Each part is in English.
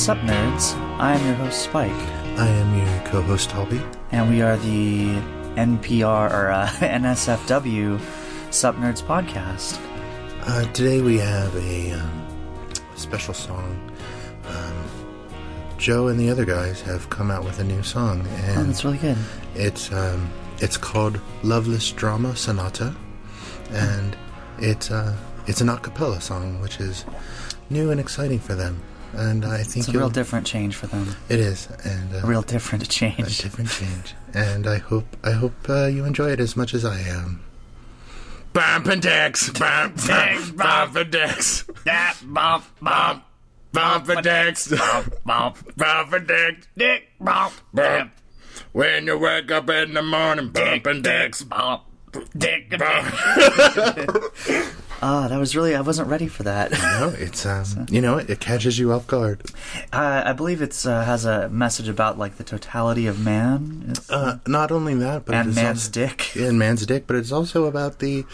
Sup Nerds. I am your host Spike, I am your co-host Holby. and we are the NPR or uh, NSFW Sup Nerds podcast. Uh, today we have a um, special song. Um, Joe and the other guys have come out with a new song, Oh, and that's really good. it's um, it's called "Loveless Drama Sonata," and it's uh, it's an a cappella song, which is new and exciting for them. And I think It's a real different change for them. it is, and uh, A real different change. a change. different change. And I hope I hope uh, you enjoy it as much as I am. Bump and Dex, bump, bump, bump and Dex, Yeah, bump, bump, bump and Dex, bump, bump, bump and Dex, dick, bump, bump. When you wake up in the morning, bump and Dex, bump, dick, bump. Ah, that was really. I wasn't ready for that. No, it's um, you know, it catches you off guard. Uh, I believe it's uh, has a message about like the totality of man Uh, not only that, but and man's also- dick. and man's dick, but it's also about the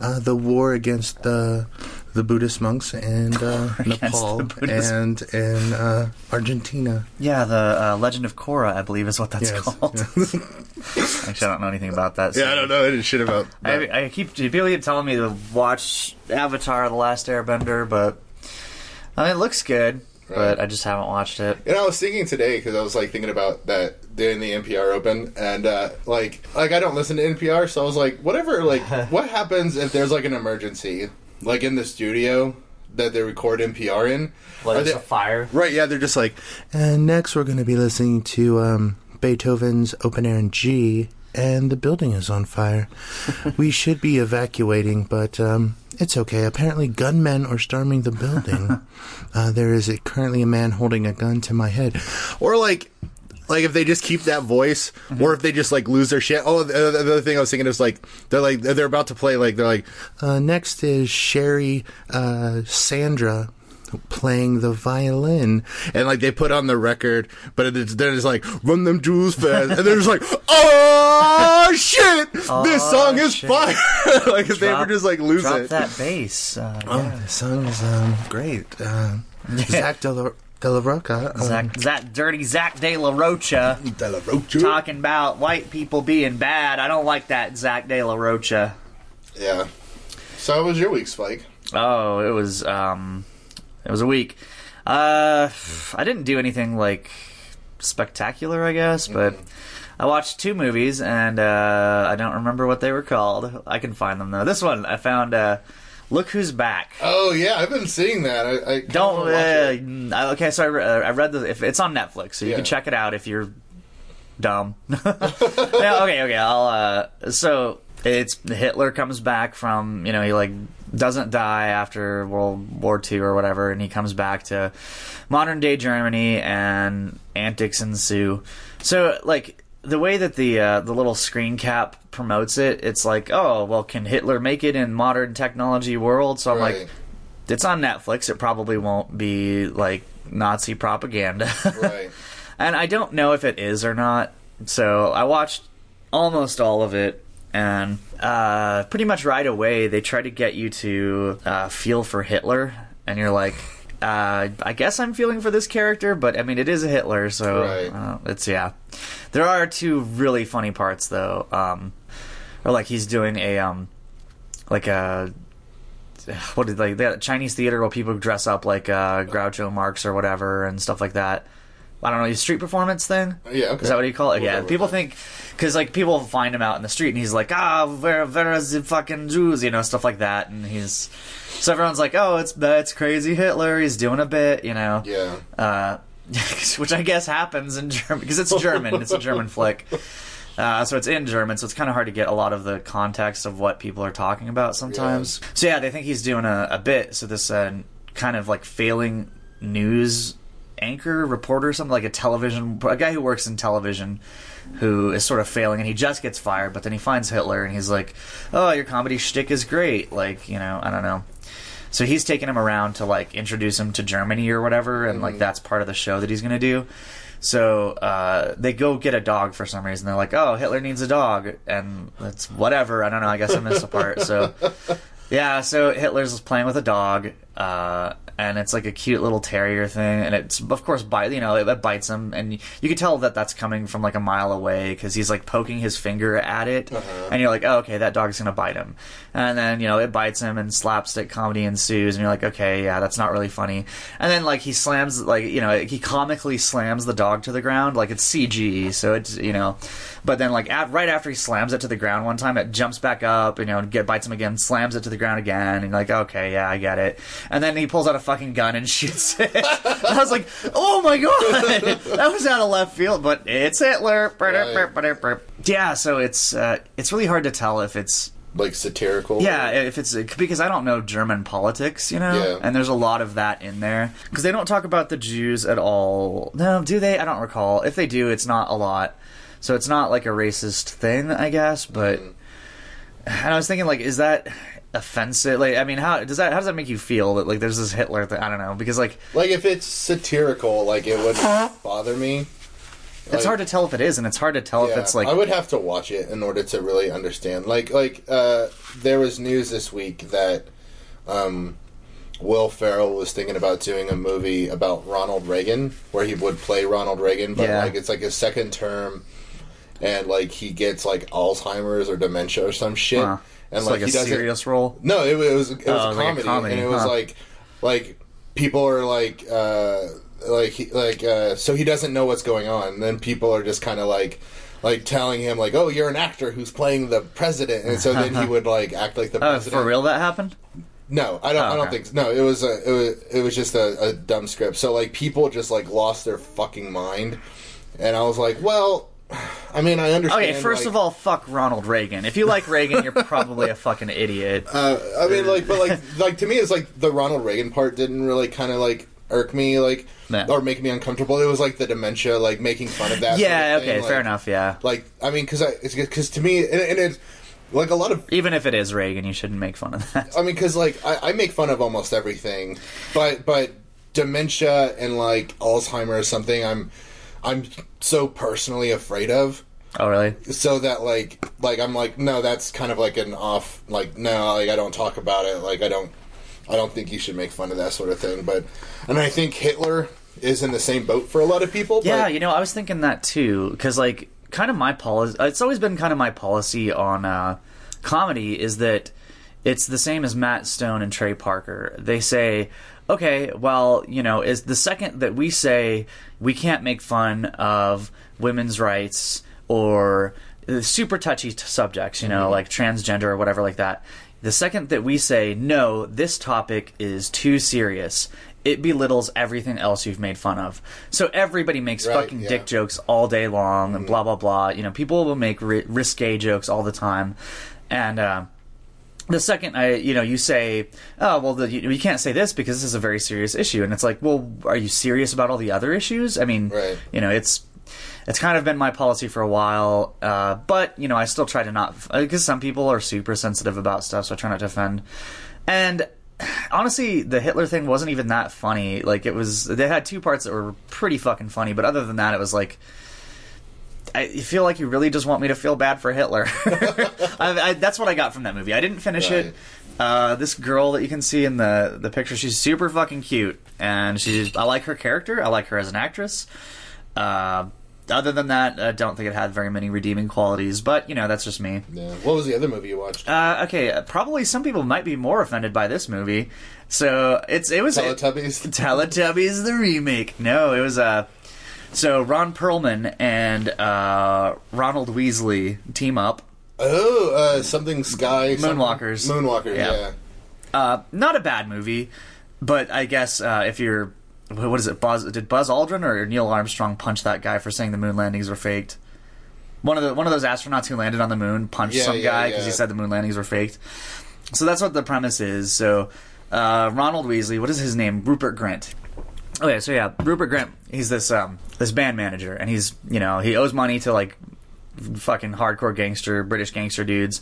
uh, the war against the the Buddhist monks and uh, Nepal and in uh, Argentina. Yeah, the uh, Legend of Korra, I believe, is what that's Yes. called. Actually, I don't know anything about that. Yeah, I don't know any shit about. I, I keep people keep telling me to watch Avatar: The Last Airbender, but I mean, it looks good, but I just haven't watched it. And I was thinking today because I was like thinking about that doing the NPR Open, and uh, like like I don't listen to NPR, so I was like, whatever. Like, what happens if there's like an emergency, like in the studio that they record NPR in? Are they- fire. Right? Yeah, they're just like. And next, we're going to be listening to um, Beethoven's Open Air in G, and the building is on fire. we should be evacuating, but um, it's okay. Apparently, gunmen are storming the building. uh, there is a, currently a man holding a gun to my head, or like. Like if they just keep that voice, or if they just like lose their shit. Oh, the, the other thing I was thinking is like they're like they're about to play like they're like uh, next is Sherry uh, Sandra playing the violin, and like they put on the record, but it's, they're just like run them jewels fast, and they're just like oh shit, this Aw, song is shit. fire. like if they Drop- ever just like lose Drop it. that bass. Uh, Oh, yeah. this song is um, great. Uh, Zack De La, De La Roca. Um, Zack, Zack, dirty Zack De La Rocha De La Rocha. talking about white people being bad. I don't like that Zack De La Rocha. yeah. So how was your week, Spike? Oh, it was um, it was a week. Uh, I didn't do anything like spectacular, I guess, but I watched two movies and uh, I don't remember what they were called. I can find them though. This one I found. Uh, Look who's back. Oh yeah, I've been seeing that. I, I Don't. Uh, mm, okay, so I, re- uh, I read the. If it's on Netflix, so you Yeah. can check it out if you're dumb. yeah, okay, okay. I'll. Uh, so it's Hitler comes back from you know he like doesn't die after World War II or whatever, and he comes back to modern day Germany, and antics ensue. So like the way that the uh, the little screen cap promotes it, it's like, oh well, can Hitler make it in modern technology world? So I'm Right. like, it's on Netflix. It probably won't be like Nazi propaganda. right. and I don't know if it is or not. So I watched almost all of it, and uh, pretty much right away they try to get you to uh, feel for Hitler, and you're like. Uh, I guess I'm feeling for this character, but I mean, it is a Hitler, so Right. uh, it's yeah. There are two really funny parts though, um, or like he's doing a um, like a what did like that Chinese theater where people dress up like uh, Groucho Marx or whatever and stuff like that. I don't know, a street performance thing. Yeah. Okay. Is that what you call it? Yeah. People think because like people find him out in the street and he's like, ah, where where is the fucking Jews? You know, stuff like that. And he's so everyone's like, oh, it's it's crazy Hitler. He's doing a bit. You know. Yeah. Uh, which I guess happens in German because it's German. it's a German flick. Uh, so it's in German, so it's kind of hard to get a lot of the context of what people are talking about sometimes. So yeah, they think he's doing a, a bit. So this uh, kind of like failing news anchor, reporter, something like a television, a guy who works in television, who is sort of failing, and he just gets fired. But then he finds Hitler, and he's like, "Oh, your comedy shtick is great." Like you know, I don't know. So he's taking him around to like introduce him to Germany or whatever, and like that's part of the show that he's gonna do. So uh, they go get a dog for some reason. They're like, "Oh, Hitler needs a dog," and it's whatever. I don't know. I guess I missed a part. So yeah, so Hitler's playing with a dog, uh, and it's like a cute little terrier thing, and it's of course bite you know it, it bites him, and you, you can tell that that's coming from like a mile away because he's like poking his finger at it, uh-huh. and you're like, oh, okay, that dog's gonna bite him, and then you know it bites him, and slapstick comedy ensues, and you're like, okay, yeah, that's not really funny, and then like he slams like you know he comically slams the dog to the ground, like it's CG, so it's you know, but then like at, right after he slams it to the ground one time, it jumps back up, you know, and get bites him again, slams it to the ground again, and you're like, okay, yeah, I get it. And then he pulls out a fucking gun and shoots it. I was like, oh my god, that was out of left field, but it's Hitler. Yeah, so it's uh, it's really hard to tell if it's like satirical. yeah, if it's because I don't know German politics, you know, Yeah. and there's a lot of that in there because they don't talk about the Jews at all. No, do they? I don't recall. If they do, it's not a lot, so it's not like a racist thing, I guess. But and I was thinking, like, is that offensive? Like, I mean, how does that how does that make you feel that like there's this Hitler thing? I don't know because like Like if it's satirical, like it wouldn't bother me. it's hard to tell if it is, and it's hard to tell if it's like I would have to watch it in order to really understand. Like, like uh, there was news this week that um, Will Ferrell was thinking about doing a movie about Ronald Reagan, where he would play Ronald Reagan, but Yeah. like it's like his second term, and like he gets like Alzheimer's or dementia or some shit, and it's like, like, a serious role. No, it, was it was Oh, a, it was like a comedy, comedy, and it was huh. like like people are like uh like like uh so he doesn't know what's going on. And then people are just kind of like like telling him like, "Oh, you're an actor who's playing the president," and so then he would like act like the Oh, president. for real, that happened. No, I don't. Oh, I don't think. So. No, it was a. It was. It was just a, a dumb script. So like people just like lost their fucking mind, and I was like, well, I mean, I understand. Okay, first like- of all, fuck Ronald Reagan. If you like Reagan, you're probably a fucking idiot. Uh, I mean, like, but like, like to me, it's like the Ronald Reagan part didn't really kind of like irk me, like, Nah. or make me uncomfortable. It was like the dementia, like making fun of that. yeah, sort of okay, fair enough. Yeah, Like, I mean, because I, it's because to me, and, and it's like a lot of. even if it is Reagan, you shouldn't make fun of that. I mean, because like I, I make fun of almost everything, but but dementia and like Alzheimer is something I'm I'm so personally afraid of. Oh, really? so that like like I'm like no that's kind of like an off like no like I don't talk about it like I don't I don't think you should make fun of that sort of thing but and I think Hitler is in the same boat for a lot of people but Yeah, you know, I was thinking that too because, like, kind of my policy. It's always been kind of my policy on uh, comedy is that it's the same as Matt Stone and Trey Parker. They say, okay, well, you know, is the second that we say we can't make fun of women's rights or uh, super touchy t- subjects, you know, like transgender or whatever like that. The second that we say, no, this topic is too serious, it belittles everything else you've made fun of. So everybody makes Right, fucking yeah. dick jokes all day long and blah, blah, blah. You know, people will make ri- risque jokes all the time. And, uh, the second I, you know, you say, oh, well, the, you, you can't say this because this is a very serious issue. And it's like, well, are you serious about all the other issues? I mean, Right. you know, it's, it's kind of been my policy for a while, uh, but you know, I still try to not because some people are super sensitive about stuff, so I try not to offend. And honestly, the Hitler thing wasn't even that funny. Like it was, they had two parts that were pretty fucking funny, but other than that, it was like. I feel like you really just want me to feel bad for Hitler. I, I, that's what I got from that movie. I didn't finish Right. it. Uh, this girl that you can see in the the picture, she's super fucking cute, and she's. I like her character. I like her as an actress. Uh, other than that, I don't think it had very many redeeming qualities. But you know, that's just me. yeah. what was the other movie you watched Uh, okay, uh, probably some people might be more offended by this movie. So it's it was Teletubbies Teletubbies the remake. No, it was uh so Ron Perlman and uh, Ronald Weasley team up. oh uh, something Sky something- Moonwalkers. Moonwalkers Yeah. yeah, Uh, not a bad movie, but I guess uh, if you're what is it? Buzz did Buzz Aldrin or Neil Armstrong punch that guy for saying the moon landings were faked? One of the one of those astronauts who landed on the moon punched Yeah, some yeah, guy because he said the moon landings were faked. So that's what the premise is. So uh, Ronald Weasley, what is his name? Rupert Grint. Okay, so yeah, Rupert Grint. He's this um, this band manager, and he's you know he owes money to like fucking hardcore gangster British gangster dudes,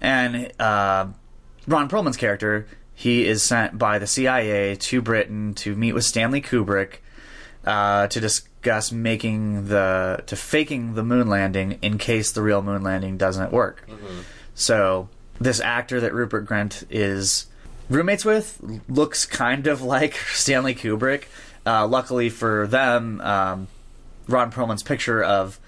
and uh, Ron Perlman's character he is sent by the CIA to Britain to meet with Stanley Kubrick uh, to discuss making the to faking the moon landing in case the real moon landing doesn't work. So this actor that Rupert Grint is roommates with looks kind of like Stanley Kubrick. Uh, luckily for them, um, Ron Perlman's picture of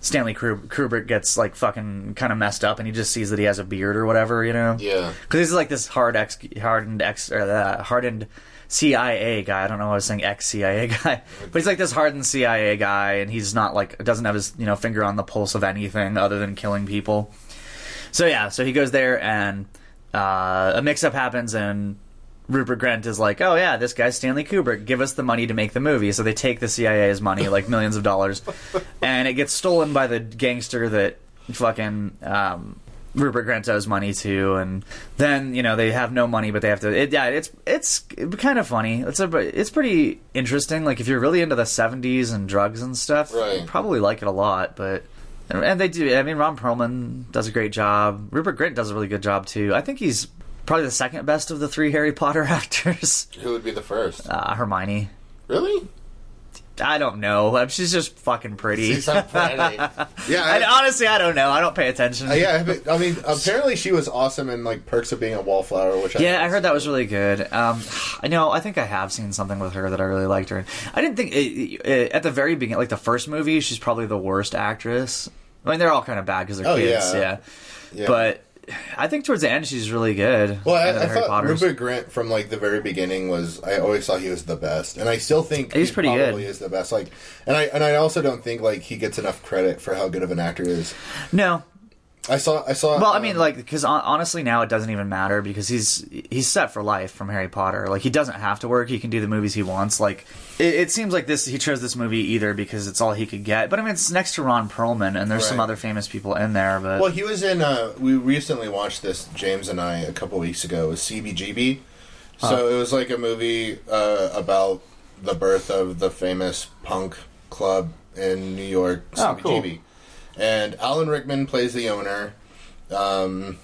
Stanley Kubrick gets like fucking kind of messed up, and he just sees that he has a beard or whatever, you know? Yeah. Because he's like this hard ex, hardened ex, or uh, hardened CIA guy. I don't know why I was saying ex CIA guy, but he's like this hardened CIA guy, and he's not like doesn't have his you know finger on the pulse of anything other than killing people. So yeah, so he goes there, and uh, a mix-up happens, and Rupert Grint is like, "Oh yeah, this guy's Stanley Kubrick. Give us the money to make the movie." So they take the CIA's money, like millions of dollars, and it gets stolen by the gangster that fucking um, Rupert Grint owes money to, and then you know they have no money, but they have to. It, yeah, it's it's kind of funny. It's a it's pretty interesting. Like if you're really into the '70s and drugs and stuff, Right. you probably like it a lot. But and, they do. I mean, Ron Perlman does a great job. Rupert Grint does a really good job too. I think he's probably the second best of the three Harry Potter actors. Who would be the first? Uh, Hermione. Really? I don't know. She's just fucking pretty. She's so pretty. Yeah. I, I, honestly, I don't know. I don't pay attention. uh, yeah, but, I mean, apparently she was awesome in like Perks of Being a Wallflower, which I Yeah, I heard that was really good. Um, I know. I think I have seen something with her that I really liked her. in. I didn't think it, it, at the very beginning, like the first movie, she's probably the worst actress. I mean, they're all kind of bad because they're Oh, kids. yeah. Yeah. Yeah. but I think towards the end she's really good. Well, I, I Harry thought Potters. Rupert Grint from like the very beginning was. I always thought he was the best, and I still think He's he pretty probably good. is the best. Like, and I and I also don't think like he gets enough credit for how good of an actor he is. No, I saw. I saw. well, I um, mean, like, because honestly, now it doesn't even matter because he's he's set for life from Harry Potter. Like, he doesn't have to work; he can do the movies he wants. Like, it, it seems like this he chose this movie either because it's all he could get, but I mean, it's next to Ron Perlman, and there's some other famous people in there. But Well, he was in. Uh, we recently watched this, James and I, a couple weeks ago. It was CBGB. So it was like a movie uh, about the birth of the famous punk club in New York, Oh, cool. And Alan Rickman plays the owner. Um,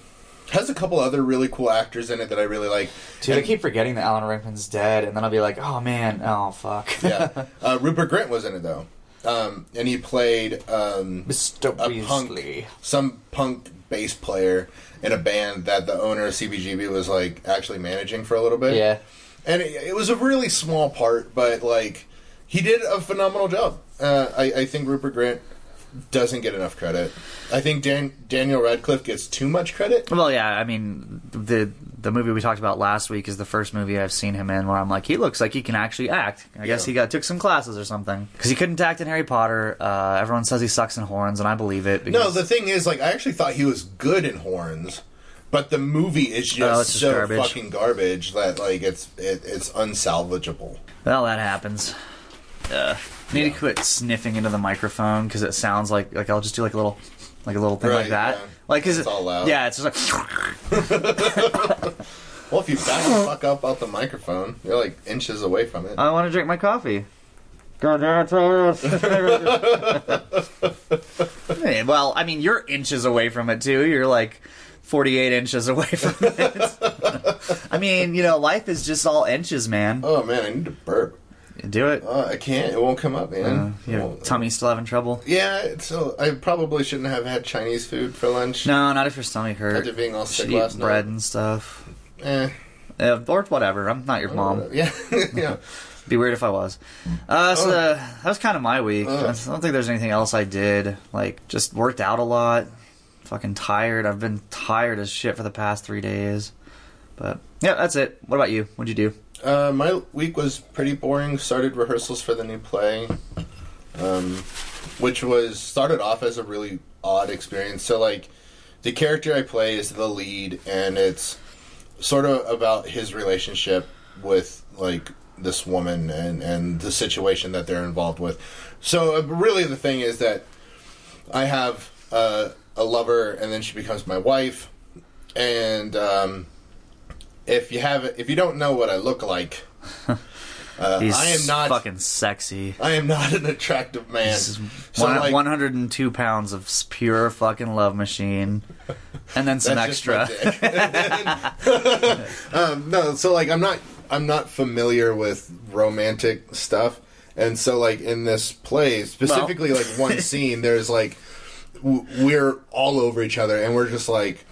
has a couple other really cool actors in it that I really like. Dude, I keep forgetting that Alan Rickman's dead, and then I'll be like, oh man, oh fuck. yeah, uh, Rupert Grint was in it though, um, and he played um, Mr. a punk, some punk bass player in a band that the owner of CBGB was like actually managing for a little bit. Yeah. and it, it was a really small part, but like he did a phenomenal job. Uh, I, I think Rupert Grint doesn't get enough credit. I think Dan, Daniel Radcliffe gets too much credit. Well, yeah, I mean, the the movie we talked about last week is the first movie I've seen him in where I'm like, he looks like he can actually act. I guess Yeah. he got took some classes or something because he couldn't act in Harry Potter. Uh, everyone says he sucks in horns, and I believe it. No, the thing is, like, I actually thought he was good in Horns, but the movie is just, Oh, just so garbage. fucking garbage that like it's it, it's unsalvageable. well, that happens. Uh, need to quit sniffing into the microphone because it sounds like like I'll just do like a little like a little thing Right, like that. yeah. Like, cause It's it, all loud. Yeah, it's just like. Well, if you back the fuck up out the microphone, you're like inches away from it. I want to drink my coffee. God damn it. Hey, well, I mean, you're inches away from it, too. You're like 48 inches away from it. I mean, you know, life is just all inches, man. oh man, I need to burp. Do it. Oh, I can't. It won't come up, man. Uh, your tummy's still having trouble? Yeah, so I probably shouldn't have had Chinese food for lunch. No, not if your stomach hurt. After being all sick last bread night. and stuff. Eh. Uh, or whatever. I'm not your mom. Yeah, yeah. Be weird if I was. Uh, so Oh. uh, that was kind of my week. Oh. I don't think there's anything else I did. Like, just worked out a lot. Fucking tired. I've been tired as shit for the past three days. But yeah, that's it. What about you? What'd you do? Uh, my week was pretty boring. Started rehearsals for the new play, um, which was started off as a really odd experience. So, like, the character I play is the lead, and it's sort of about his relationship with like this woman and and the situation that they're involved with. So, uh, really, the thing is that I have uh, a lover, and then she becomes my wife, and um, if you have if you don't know what I look like, uh, He's I am not fucking sexy. I am not an attractive man. So, one, like, 102 pounds of pure fucking love machine. And then some that's just my extra. dick. um, no, so like I'm not I'm not familiar with romantic stuff, and so like in this play specifically, like one scene, there's like w- we're all over each other, and we're just like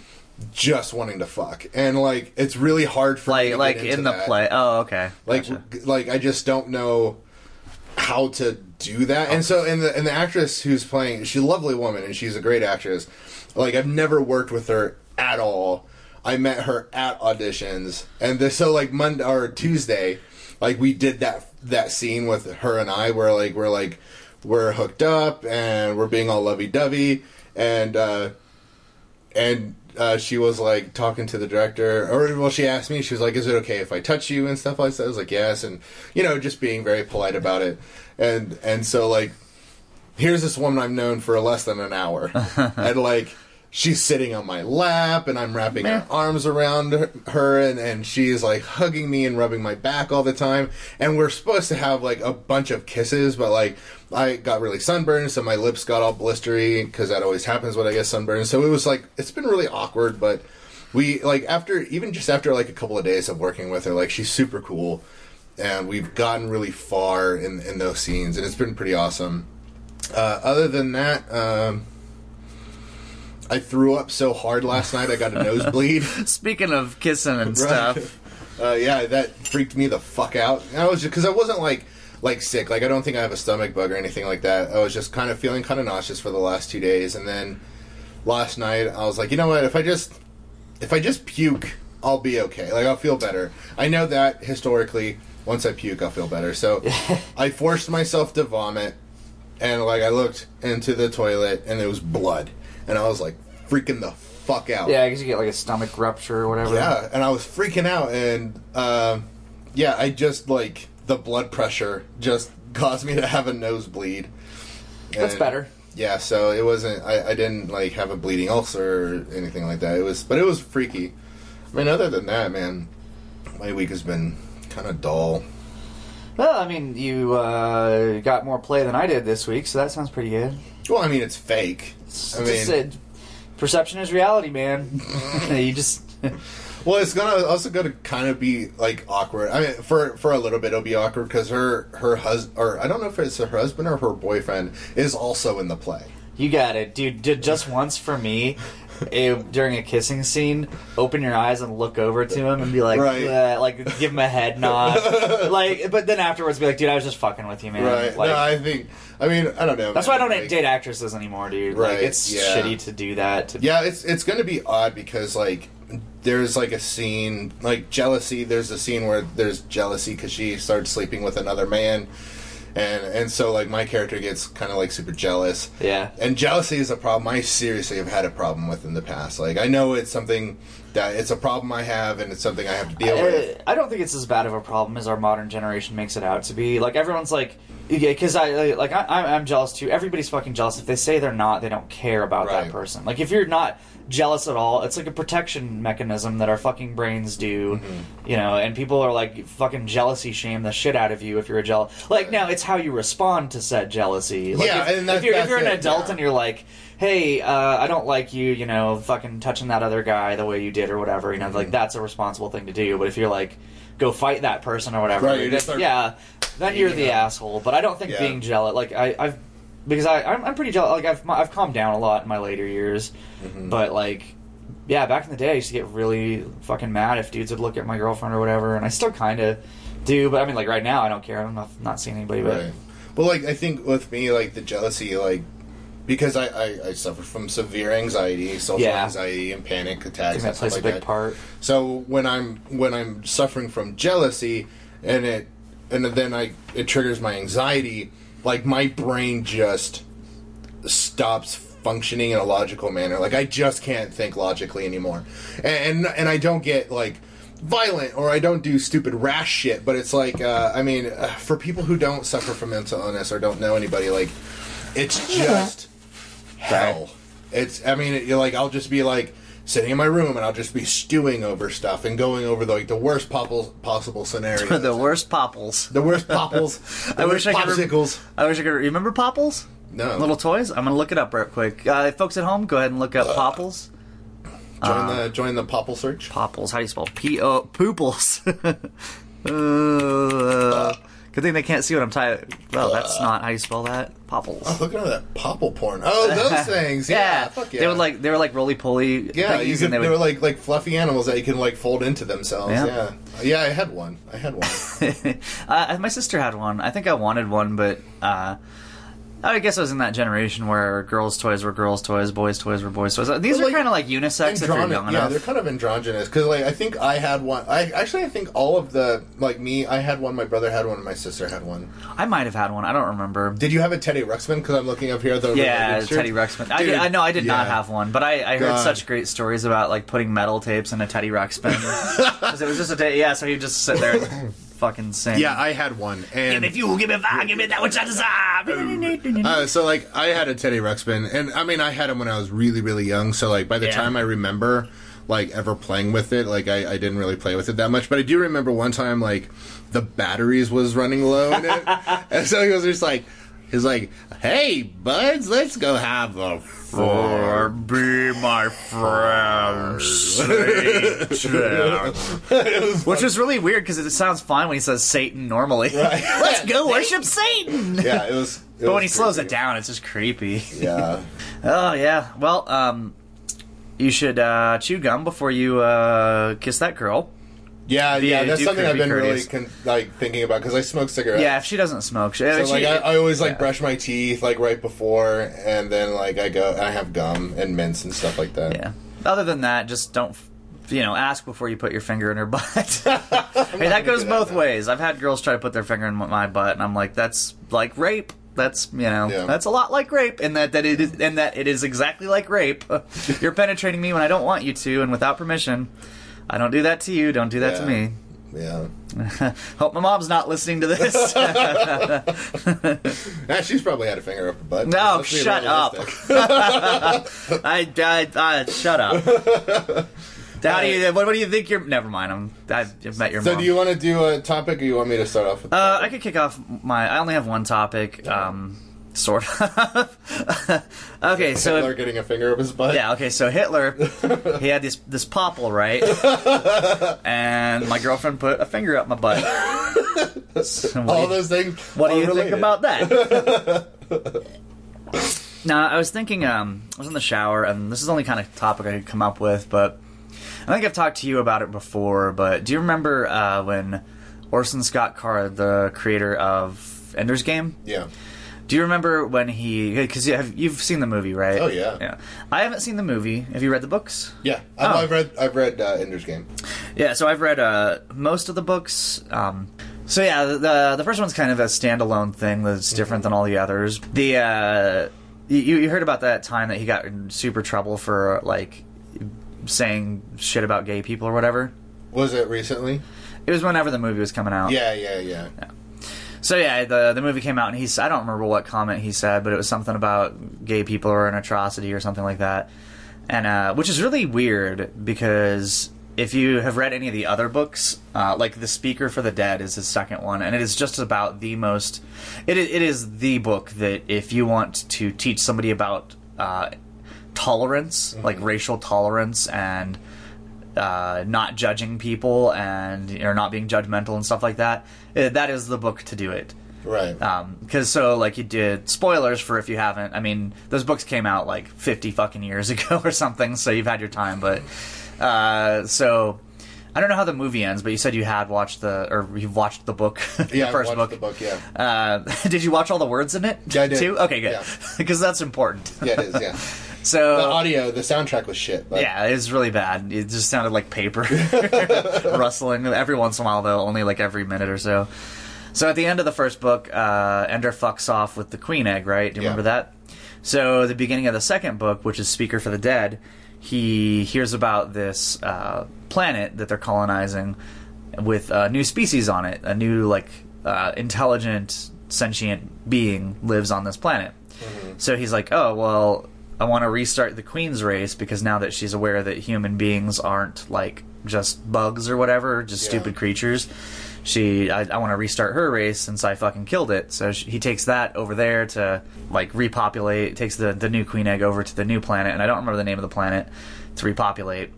just wanting to fuck, and like it's really hard for me Like to like in the that. play. Oh, okay. Like Gotcha. like I just don't know how to do that. And so and the and the actress who's playing, she's a lovely woman and she's a great actress. Like I've never worked with her at all. I met her at auditions, and this so like Monday or Tuesday, like we did that that scene with her and I, where like we're like we're hooked up and we're being all lovey dovey, and uh, and uh, she was like talking to the director, or well, she asked me, she was like, "Is it okay if I touch you and stuff like that?" I was like, "Yes," and you know, just being very polite about it, and and so like, here's this woman I've known for less than an hour, and like. She's sitting on my lap, and I'm wrapping Meh. her arms around her- and, and she's like hugging me and rubbing my back all the time. And we're supposed to have like a bunch of kisses, but like I got really sunburned, so my lips got all blistery because that always happens when I get sunburned. So it was like it's been really awkward, but we like after even just after like a couple of days of working with her, like she's super cool, and we've gotten really far in in those scenes, and it's been pretty awesome. Uh, other than that, um, I threw up so hard last night I got a nosebleed. Speaking of kissing and stuff, Uh, yeah, that freaked me the fuck out. I was just because I wasn't like like sick. Like I don't think I have a stomach bug or anything like that. I was just kind of feeling kind of nauseous for the last two days, and then last night I was like, you know what? If I just if I just puke, I'll be okay. Like I'll feel better. I know that historically, once I puke, I'll feel better. So I forced myself to vomit, and like I looked into the toilet, and there was blood, and I was like freaking the fuck out. Yeah, because you get like a stomach rupture or whatever. Yeah, and I was freaking out, and um, yeah, I just like the blood pressure just caused me to have a nosebleed. That's better. Yeah, so it wasn't. I, I didn't like have a bleeding ulcer or anything like that. It was, but it was freaky. I mean, other than that, man, my week has been kind of dull. Well, I mean, you uh, got more play than I did this week, so that sounds pretty good. Well, I mean, it's fake. I mean, Just, uh, perception is reality, man. you just Well, it's gonna also gonna kind of be like awkward. I mean, for for a little bit, it'll be awkward because her her husband, or I don't know if it's her husband or her boyfriend, is also in the play. you got it, dude. Did just once for me. Eh, during a kissing scene, open your eyes and look over to him and be like, Right. like give him a head nod, like. But then afterwards, be like, dude, I was just fucking with you, man. Right? Like, no, I think. I mean, I don't know. that's why I don't Like, date actresses anymore, dude. Right, Like, it's yeah. shitty to do that. To, Yeah, it's it's gonna be odd because like there's like a scene like jealousy. There's a scene where there's jealousy because she starts sleeping with another man, and and so like my character gets kind of like super jealous. yeah. And jealousy is a problem I seriously have had a problem with in the past. Like I know it's something that it's a problem I have and it's something I have to deal with. Uh, I don't think it's as bad of a problem as our modern generation makes it out to be. Like everyone's like, because I like I, I'm- I'm jealous too. Everybody's fucking jealous. If they say they're not, they don't care about Right. that person. Like if you're not jealous at all, it's like a protection mechanism that our fucking brains do. Mm-hmm. You know, and people are like fucking jealousy shame the shit out of you if you're a jealous. Like Right. now, it's how you respond to said jealousy. Like, Yeah, if, and if you're if you're an it, adult yeah. and you're like. Hey, uh, I don't like you, you know, fucking touching that other guy the way you did or whatever. You know, Mm-hmm. like that's a responsible thing to do. But if you're like, go fight that person or whatever, Right, you then- just start yeah, then you're the them. asshole. But I don't think Yeah. being jealous, like I, I've, because I, I'm, I'm pretty jealous. Like I've, I've calmed down a lot in my later years, Mm-hmm. but like, yeah, back in the day, I used to get really fucking mad if dudes would look at my girlfriend or whatever, and I still kind of do. But I mean, like right now, I don't care. I'm not, not seeing anybody. But Right. Well, like I think with me, like the jealousy, like because I, I, I suffer from severe anxiety, social Yeah. anxiety, and panic I attacks. think that and plays stuff a like big that. part. So when I'm when I'm suffering from jealousy, and it and then I it triggers my anxiety, like my brain just stops functioning in a logical manner. Like I just can't think logically anymore, and and, and I don't get like violent or I don't do stupid rash shit. But it's like uh, I mean, uh, for people who don't suffer from mental illness or don't know anybody, like it's just hell. It's I mean, you're like I'll just be like sitting in my room and I'll just be stewing over stuff and going over the, like the worst possible possible scenarios. the worst popples. The worst popples. The I worst wish I could popsicles. I wish I could remember popples. No. Little toys. I'm gonna look it up real quick. Uh, folks at home, go ahead and look up popples. Join the join the popple search. Popples. How do you spell P O pooples? uh, Good thing they can't see what I'm typing. Well, that's not how you spell that. Popples. Oh, look at that popple porn. Oh, those things. Yeah, fuck yeah. They were like they were like roly poly. yeah, you could, they, they were like like fluffy animals that you can like fold into themselves. Yeah. Yeah, yeah, I had one. I had one. uh, my sister had one. I think I wanted one, but uh, I guess I was in that generation where girls' toys were girls' toys, boys' toys were boys' toys. These Well, are like, kind of like unisex if you're young yeah, enough. they're kind of androgynous because like I think I had one. I actually I think all of the like me. I had one. My brother had one. and My sister had one. I might have had one. I don't remember. Did you have a Teddy Ruxpin? Because I'm looking up here. at The Yeah. Teddy Ruxpin. I, did, I know I did not have one, but I, I heard God. such great stories about like putting metal tapes in a Teddy Ruxpin. it was just a day, yeah. So he'd just sit there and fucking sing. Yeah, I had one, and if you give me five, give me that which I desire. Uh, so like I had a Teddy Ruxpin, and I mean I had him when I was really really young. So like by the Yeah. time I remember like ever playing with it, like I, I didn't really play with it that much. But I do remember one time like the batteries was running low in it, and so he was just like. He's like, "Hey, buds, let's go have a four. be my friend, Satan. Which is really weird because it sounds fine when he says Satan normally. Let's go worship Satan. Yeah, it was. it But when was he slows it down, it's just creepy. yeah, Oh yeah. Well, um, you should uh, chew gum before you uh, kiss that girl. Yeah, yeah. That's something I've been really con- like thinking about because I smoke cigarettes. Yeah, if she doesn't smoke, she, So she- like I, I always like yeah. brush my teeth like right before, and then like I go I have gum and mints and stuff like that. Yeah. Other than that, just don't, you know, ask before you put your finger in her butt. hey, that goes do that both ways. I've had girls try to put their finger in my butt, and I'm like, that's like rape. That's you know, Yeah. that's a lot like rape, and that that it is, and that it is exactly like rape. You're penetrating me when I don't want you to, and without permission. I don't do that to you. Don't do that to me. Yeah. Hope my mom's not listening to this. Ah, she's probably had a finger up her butt. No, shut up. I, I, I shut up. How do you? What, what do you think? You're never mind. I'm. I've met your so mom. do you want to do a topic, or you want me to start off with? Uh, I could kick off my. I only have one topic. Um, sort of. okay, so Hitler getting a finger up his butt. yeah, okay, so Hitler, he had this this popple, right? and my girlfriend put a finger up my butt. So All you- those things. what do are you think about that? now, I was thinking, um, I was in the shower, and this is the only kind of topic I could come up with, but I think I've talked to you about it before. But do you remember uh, when Orson Scott Card, the creator of Ender's Game, Yeah. Do you remember when he? Because you have, you've seen the movie, right? Oh, yeah. Yeah. I haven't seen the movie. Have you read the books? Yeah. I've, Oh. I've read. I've read uh, Ender's Game. Yeah, so I've read uh, most of the books. Um, so yeah, the the first one's kind of a standalone thing that's different than all the others. The uh, you you heard about that time that he got in super trouble for like saying shit about gay people or whatever. Was it recently? It was whenever the movie was coming out. Yeah, Yeah. Yeah. Yeah. So yeah, the the movie came out and he's I don't remember what comment he said, but it was something about gay people are an atrocity or something like that, and uh, which is really weird because if you have read any of the other books, uh, like The Speaker for the Dead is his second one, and it is just about the most. It is, it is the book that if you want to teach somebody about uh, tolerance, like racial tolerance and uh, not judging people and or not being judgmental and stuff like that. uh, That is the book to do it. Right. Because so like you did spoilers for if you haven't. I mean, those books came out like fifty fucking years ago or something, so you've had your time. But uh, so I don't know how the movie ends, but you said you had watched the or you've watched the book, yeah. the first I book. watched the book. Yeah. Uh, did you watch all the words in it? Yeah, I did. Too? Okay, good. Yeah. Because that's important. Yeah. It is. Yeah. So the audio, the soundtrack was shit. But yeah, it was really bad. It just sounded like paper rustling every once in a while, though, only like every minute or so. So at the end of the first book, uh, Ender fucks off with the queen egg, right? Do you Yeah. remember that? So the beginning of the second book, which is Speaker for the Dead, he hears about this uh, planet that they're colonizing with a new species on it. A new, like, uh, intelligent, sentient being lives on this planet. So he's like, oh, well, I want to restart the queen's race because now that she's aware that human beings aren't like just bugs or whatever, just Yeah. stupid creatures, she, I, I want to restart her race since I fucking killed it. So she, he takes that over there to like repopulate, takes the, the new queen egg over to the new planet, and I don't remember the name of the planet to repopulate.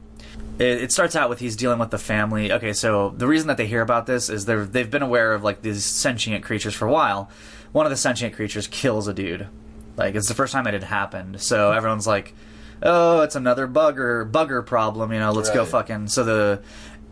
it, it starts out with he's dealing with the family. Okay, so the reason that they hear about this is they're they've been aware of like these sentient creatures for a while. One of the sentient creatures kills a dude. Like it's the first time it had happened. So everyone's like, "Oh, it's another bugger bugger problem." You know, let's go fucking. So the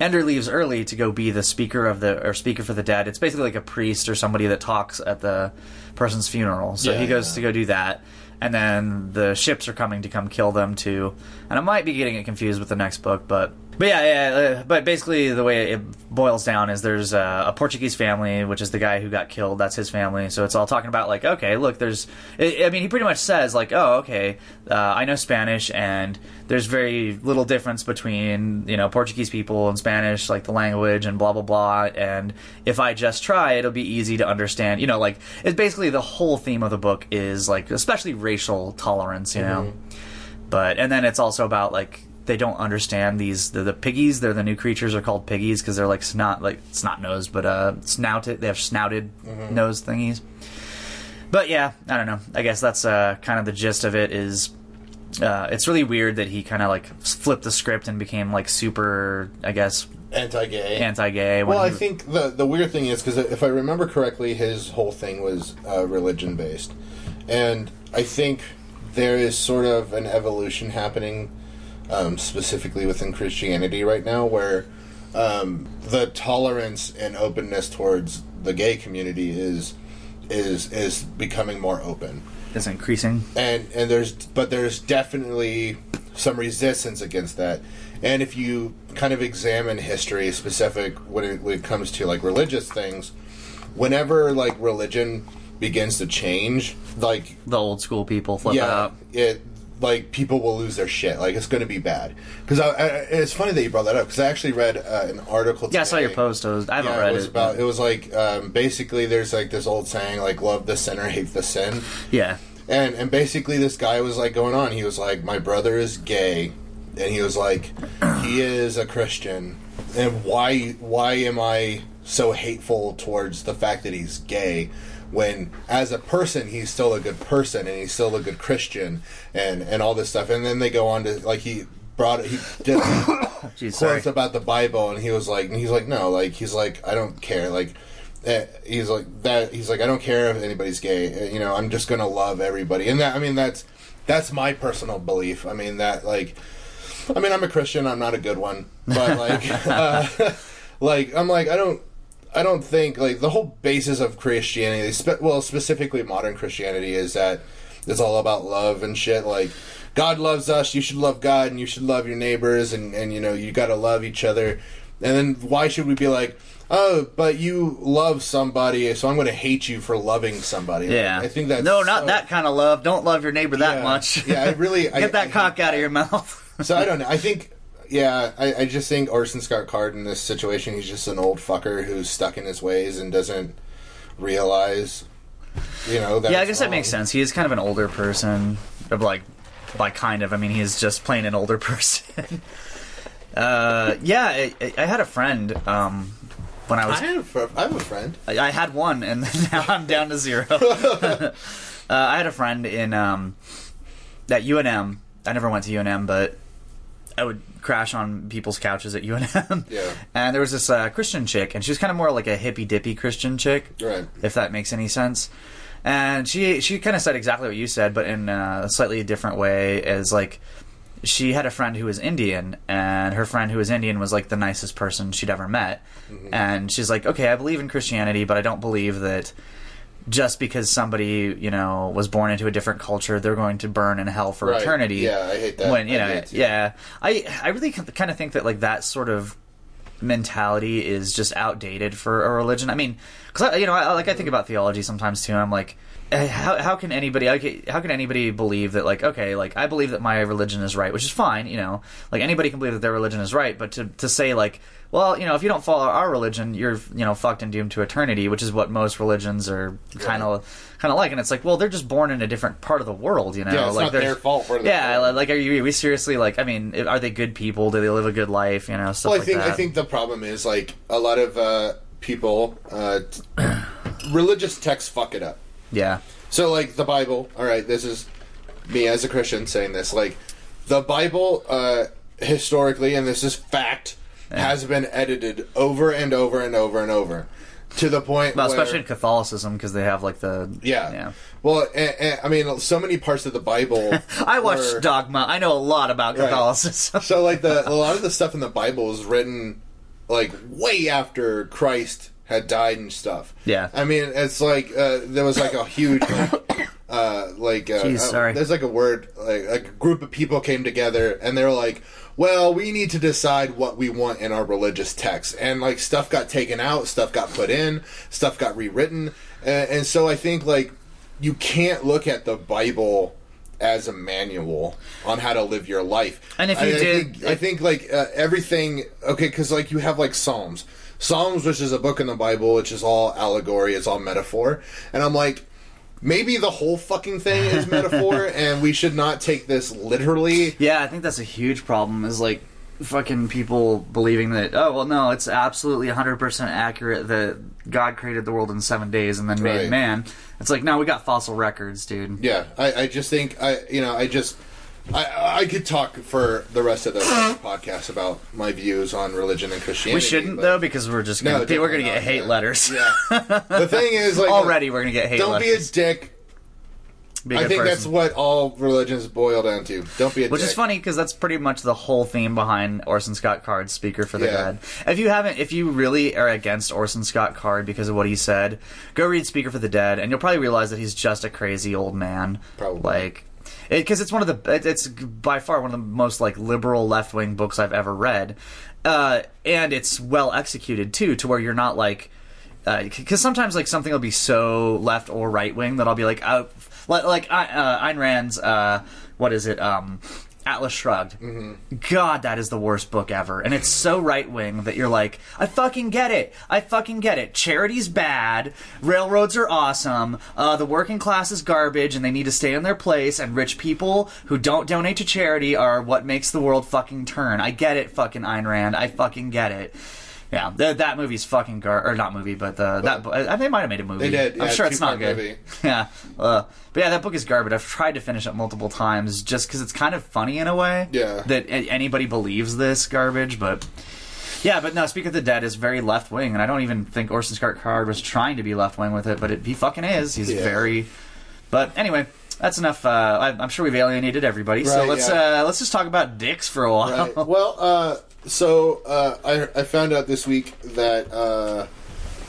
Ender leaves early to go be the speaker of the or speaker for the dead. It's basically like a priest or somebody that talks at the person's funeral. So Yeah, he goes yeah. to go do that. And then the ships are coming to come kill them too. And I might be getting it confused with the next book, but but yeah, yeah. Uh, but basically, the way it boils down is there's a, a Portuguese family, which is the guy who got killed. That's his family. So it's all talking about like, okay, look, there's. I mean, he pretty much says like, oh, okay, uh, I know Spanish, and there's very little difference between you know Portuguese people and Spanish, like the language and blah blah blah. And if I just try, it'll be easy to understand. You know, like it's basically the whole theme of the book is like, especially racial tolerance. You know, but and then it's also about like they don't understand these the, the piggies they're the new creatures are called piggies because they're like snot like snot nosed but uh snouted they have snouted nose thingies but yeah i don't know i guess that's uh kind of the gist of it is uh, it's really weird that he kind of like flipped the script and became like super, I guess, Anti-gay. anti-gay. when Well, I he- think the the weird thing is because if I remember correctly, his whole thing was uh, religion based, and I think there is sort of an evolution happening, um, specifically within Christianity right now, where um, the tolerance and openness towards the gay community is is is becoming more open is increasing. and and there's but there's definitely some resistance against that and if you kind of examine history specific when it, when it comes to like religious things whenever like religion begins to change like The old school people flip yeah out. it like people will lose their shit. Like it's going to be bad. Because I, I, it's funny that you brought that up because i actually read uh, an article Yeah, I saw your post. I, was, I haven't Yeah, read it was it. about it was like um, basically there's like this old saying like love the sinner hate the sin. Yeah, and and basically this guy was like going on. He was like my brother is gay and he was like he is a christian. And why why am i so hateful towards the fact that he's gay when as a person he's still a good person and he's still a good christian and and all this stuff and then they go on to like he brought he did Jeez, quotes about the Bible, and he was like, and he's like, no, like he's like, I don't care, like. eh, He's like that. He's like, I don't care if anybody's gay. eh, You know, I'm just gonna love everybody, and that. I mean, that's that's my personal belief. I mean, that like, I mean, I'm a Christian. I'm not a good one, but like, uh, like I'm like, I don't, I don't think like the whole basis of Christianity, spe- well, specifically modern Christianity, is that it's all about love and shit. Like, God loves us, you should love God, and you should love your neighbors, and and you know you got to love each other. And then why should we be like, oh, but you love somebody, so I'm going to hate you for loving somebody? Like, yeah. I think that's no, not so- that kind of love. Don't love your neighbor that Yeah. much. Yeah, I really get I, that I cock hate out of your mouth. so I don't know. I think, yeah, I, I just think Orson Scott Card in this situation, he's just an old fucker who's stuck in his ways and doesn't realize, you know. That yeah, I guess that makes sense. He is kind of an older person, of like, by kind of. I mean, he's just plain an older person. uh, yeah, I, I- had a friend um, when I I was. have, a I have a friend. I, I had one, and now I'm down to zero. uh, I had a friend in um, at UNM. I never went to UNM, but I would crash on people's couches at UNM. Yeah. And there was this uh, Christian chick, and she was kind of more like a hippy dippy Christian chick Right. if that makes any sense. And she she kind of said exactly what you said, but in a slightly different way. As like, she had a friend who was Indian, and her friend who was Indian was like the nicest person she'd ever met. And she's like, okay, I believe in Christianity, but I don't believe that just because somebody you know was born into a different culture, they're going to burn in hell for Right. eternity. Yeah, I hate that. When you I know, hate it, too. yeah, I I really kind of think that like that sort of mentality is just outdated for a religion. I mean, because you know, I, like I think about theology sometimes too. And I'm like, how how can anybody how can anybody believe that like okay, like I believe that my religion is right, which is fine. You know, like anybody can believe that their religion is right, but to to say like. Well, you know, if you don't follow our religion, you're you know fucked and doomed to eternity, which is what most religions are kind of kind of like. And it's like, well, they're just born in a different part of the world, you know. Yeah, it's like not their fault for yeah, fault. like are you are we seriously like? I mean, are they good people? Do they live a good life? You know, stuff Well, I like think that. I think the problem is like a lot of uh, people, uh, religious texts fuck it up. Yeah. So, like the Bible. All right, this is me as a Christian saying this. Like the Bible uh, historically, and this is fact, has been edited over and over and over and over to the point. Well, where, especially in Catholicism because they have like the yeah. yeah. Well, and, and, I mean, so many parts of the Bible. I watched were- Dogma. I know a lot about Right. Catholicism. So like the a lot of the stuff in the Bible is written like way after Christ had died and stuff. Yeah. I mean, it's like uh, there was like a huge like, uh, like uh, Jeez, uh, sorry. there's like a word like a group of people came together and they were like, well, we need to decide what we want in our religious text, and like stuff got taken out, stuff got put in, stuff got rewritten, and, and so I think like you can't look at the Bible as a manual on how to live your life. And if you I, I did- think, I think like uh, everything. Okay, because like you have like Psalms, Psalms, which is a book in the Bible, which is all allegory, it's all metaphor, and I'm like. Maybe the whole fucking thing is metaphor, and we should not take this literally. Yeah, I think that's a huge problem. Is like fucking people believing that oh well no it's absolutely 100% accurate that god created the world in seven days and then made Right. man it's like no we got fossil records dude Yeah, I, I just think I, you know, I just, I, I could talk for the rest of the uh-huh. podcast about my views on religion and Christianity. we shouldn't but- though because we're just No, gonna we're gonna get not, hate yeah. letters Yeah. The thing is, like, already we're gonna get hate don't be a letters dick. Be a I good think that's person. what all religions boil down to. Don't be a dick. Which dick. is funny because that's pretty much the whole theme behind Orson Scott Card's Speaker for the Yeah. Dead. If you haven't, if you really are against Orson Scott Card because of what he said, go read Speaker for the Dead, and you'll probably realize that he's just a crazy old man. Probably. like because it's one of the it- it's by far one of the most like liberal left wing books I've ever read, uh, and it's well executed too, to where you're not like because sometimes like something will be so left or right wing that I'll be like, oh, like like uh, Ayn Rand's uh, what is it? Um, Atlas Shrugged. God, that is the worst book ever, and it's so right wing that you're like, I fucking get it. I fucking get it. Charity's bad. Railroads are awesome. Uh, the working class is garbage, and they need to stay in their place. And rich people who don't donate to charity are what makes the world fucking turn. I get it, fucking Ayn Rand. I fucking get it. Yeah, th- that movie's fucking gar or not movie, but the, that bo- uh, they might have made a movie. They did, I'm yeah, sure it's not two-part good. movie. Yeah, uh, but yeah, that book is garbage. I've tried to finish it multiple times just because it's kind of funny in a way. Yeah. that a- anybody believes this garbage, but yeah, but no. Speaker for the Dead is very left wing, and I don't even think Orson Scott Card was trying to be left wing with it, but it, he fucking is. He's Yeah. very. But anyway. That's enough. Uh, I, I'm sure we've alienated everybody, so Right, let's yeah. uh, let's just talk about dicks for a while. Right. well, uh, so uh, I, I found out this week that uh,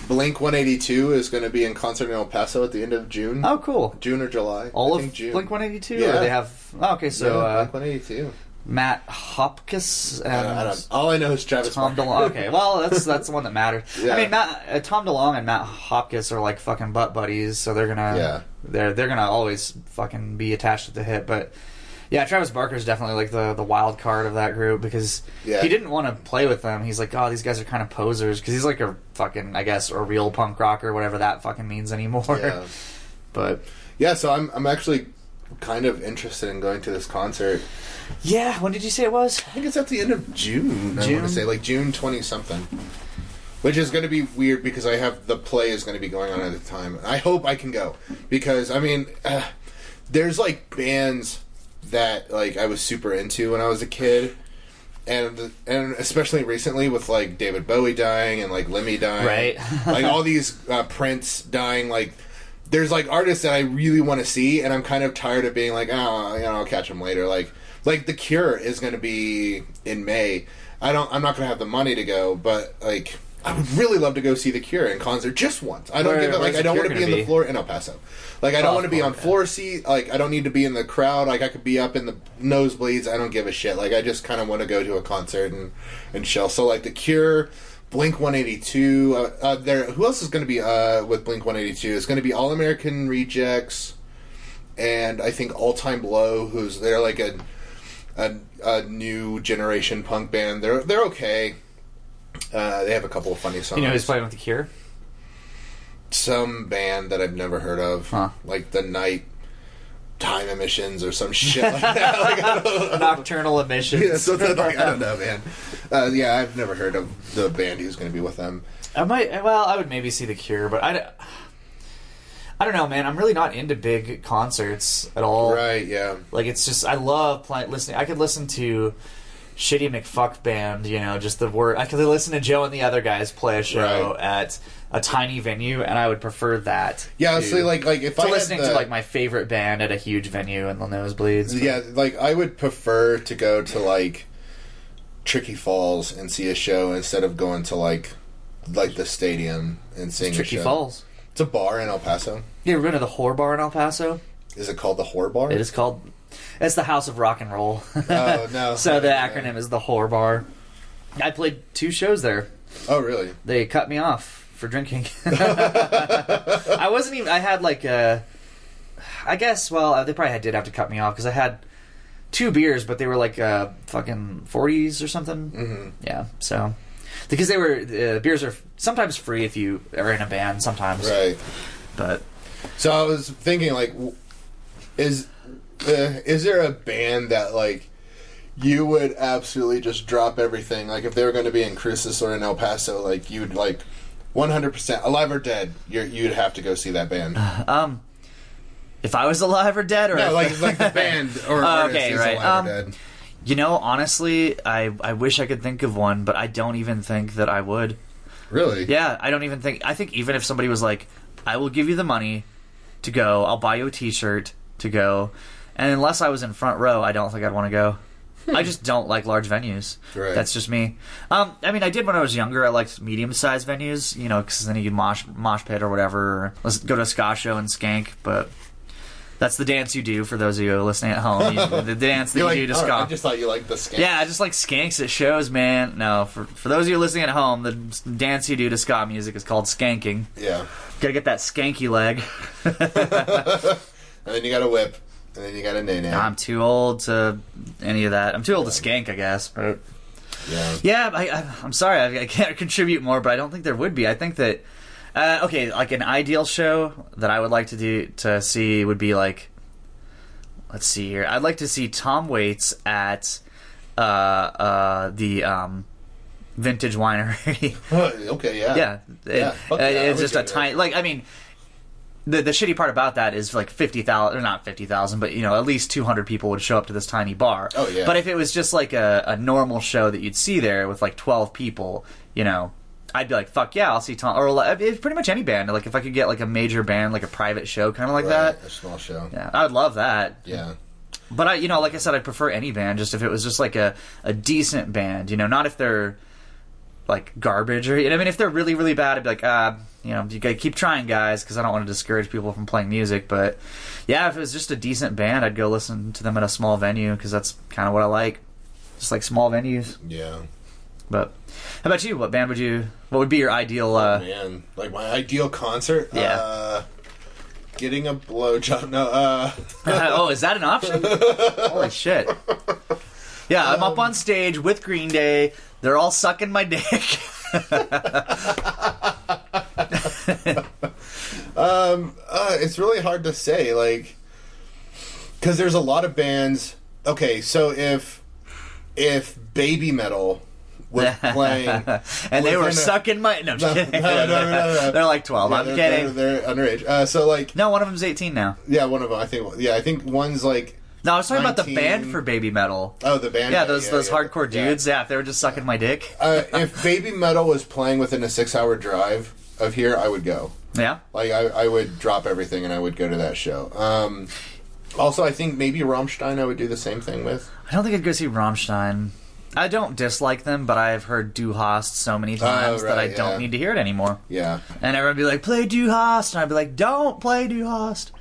Blink 182 is going to be in concert in El Paso at the end of June. Oh, cool. June or July. All I of think June. Blink 182, Yeah. or they have. Oh, okay, so yeah, uh, Blink 182. Matt Hopkins and I don't, I don't, all I know is Travis Tom. DeLonge. Okay, well that's that's the one that matters. Yeah. I mean, Matt, uh, Tom DeLonge and Matt Hopkins are like fucking butt buddies, so they're gonna Yeah. they're they're gonna always fucking be attached to the hip. But yeah, Travis Barker is definitely like the the wild card of that group because Yeah. he didn't want to play with them. He's like, oh, these guys are kind of posers because he's like a fucking I guess a real punk rocker, whatever that fucking means anymore. Yeah. But yeah, so I'm, I'm actually kind of interested in going to this concert. yeah, when did you say it was? I think it's at the end of June. I June? want to say like June twenty something, which is going to be weird because I have the play is going to be going on at the time. I hope I can go because I mean, uh, there's like bands that like I was super into when I was a kid. And and especially recently with like David Bowie dying and like Lemmy dying, Right. like all these uh, Prince dying, like there's like artists that I really want to see, and I'm kind of tired of being like, oh, you know, I'll catch them later. Like, like The Cure is going to be in May. I don't. I'm not going to have the money to go, but like, I would really love to go see The Cure in concert just once. I don't Where- give it. Like, where's I The don't Cure want to be in gonna the be? floor in El Paso. Like, I don't Oh, want to be on okay. floor seat. Like, I don't need to be in the crowd. Like, I could be up in the nosebleeds. I don't give a shit. Like, I just kind of want to go to a concert and and chill. So like The Cure. Blink 182. Uh, uh, there. Who else is going to be uh, with Blink 182? It's going to be All American Rejects, and I think All Time Low, who's they're like a, a a new generation punk band. They're they're okay. Uh, they have a couple of funny songs. You know who's playing with the Cure? Some band that I've never heard of, Huh. like the Night Time Emissions or some shit like that. Like, I don't know. Nocturnal Emissions. Yeah, something like I don't know, man. Uh, yeah, I've never heard of the band who's going to be with them. I might. Well, I would maybe see the Cure, but I. I don't know, man. I'm really not into big concerts at all. Right? Yeah. Like it's just I love playing listening. I could listen to shitty McFuck band, you know, just the word. I could listen to Joe and the other guys play a show Right. at a tiny venue, and I would prefer that. Yeah, to, so like like if to I had listening the- to like my favorite band at a huge venue in the nosebleeds. Yeah, like I would prefer to go to like Tricky Falls and see a show instead of going to like like the stadium and seeing Tricky a show. Falls. It's a bar in El Paso. You ever been to the Whore Bar in El Paso? Is it called the Whore Bar? It is called. It's the House of Rock and Roll. Oh no! so the acronym is the Whore Bar. I played two shows there. Oh really? They cut me off for drinking. I wasn't even. I had like a. I guess. Well, they probably did have to cut me off because I had two beers, but they were like uh, fucking forties or something. hmm Yeah. So because they were uh, beers are sometimes free if you are in a band. Sometimes, Right. but So I was thinking, like, is uh, is there a band that like you would absolutely just drop everything? Like, if they were going to be in Cruces or in El Paso, like you'd like one hundred percent alive or dead, you're, you'd have to go see that band. um, if I was alive or dead, or no, like like the band or Oh, okay, right. Um. You know, honestly, I I wish I could think of one, but I don't even think that I would. Really? Yeah, I don't even think. I think even if somebody was like, "I will give you the money to go. I'll buy you a T-shirt to go," and unless I was in front row, I don't think I'd want to go. I just don't like large venues. Right. That's just me. Um, I mean, I did when I was younger. I liked medium-sized venues, you know, because then you could mosh mosh pit or whatever. Or let's go to a ska show and skank, but. That's the dance you do for those of you listening at home. You, the dance that You're you like, do to "Oh, ska. I just thought you liked the skank. Yeah, I just like skanks at shows, man. No, for for those of you listening at home, the dance you do to ska music is called skanking. Yeah. Gotta get that skanky leg. And then you got a whip, and then you got a nay nay. I'm too old to any of that. I'm too old to skank, I guess. But Yeah. yeah, I, I, I'm sorry, I, I can't contribute more, but I don't think there would be. I think that uh, okay, like an ideal show that I would like to do to see would be like, let's see here. I'd like to see Tom Waits at uh, uh, the um, Vintage Winery. okay. Yeah. Yeah, It- Yeah, fuck uh, yeah, it's just a tiny. Like I mean, the the shitty part about that is like fifty thousand, or not fifty thousand, but you know, at least two hundred people would show up to this tiny bar. Oh, yeah. But if it was just like a, a normal show that you'd see there with like twelve people, you know. I'd be like, fuck yeah, I'll see Tom, or like, pretty much any band. Like, if I could get like a major band, like a private show, kind of like Right, that. A small show. Yeah, I'd love that. Yeah. But I, you know, like I said, I'd prefer any band. Just if it was just like a, a decent band, you know, not if they're like garbage or. you know, I mean, if they're really really bad, I'd be like, ah, you know, you gotta keep trying, guys, because I don't want to discourage people from playing music. But yeah, if it was just a decent band, I'd go listen to them at a small venue because that's kind of what I like. Just like small venues. Yeah. But how about you? What band would you? What would be your ideal? Uh, Man, like my ideal concert. Yeah. Uh, getting a blowjob. No. Uh. oh, is that an option? Holy shit! Yeah, I'm Um, up on stage with Green Day. They're all sucking my dick. Um. Uh, it's really hard to say. Like, because there's a lot of bands. Okay, so if if Babymetal was playing, and they were a- sucking my. No, No, no, no, no, no. They're like 12. Yeah, I'm they're, kidding. They're, they're underage. Uh, so like, no, one of them's 18 now. yeah, one of them. I think. Yeah, I think one's like. No, I was talking about the band for Babymetal. Oh, the band. Yeah, those those yeah. hardcore Yeah. dudes. Yeah. if they were just sucking my dick. Uh, if Babymetal was playing within a six-hour drive of here, I would go. Yeah. Like I, I would drop everything and I would go to that show. Um, also, I think maybe Rammstein I would do the same thing with. I don't think I'd go see Rammstein. I don't dislike them, but I've heard Du Hast so many times that I Oh, right, don't need to hear it anymore. Yeah, And everyone would be like, play Du Hast. And I'd be like, don't play Du Hast.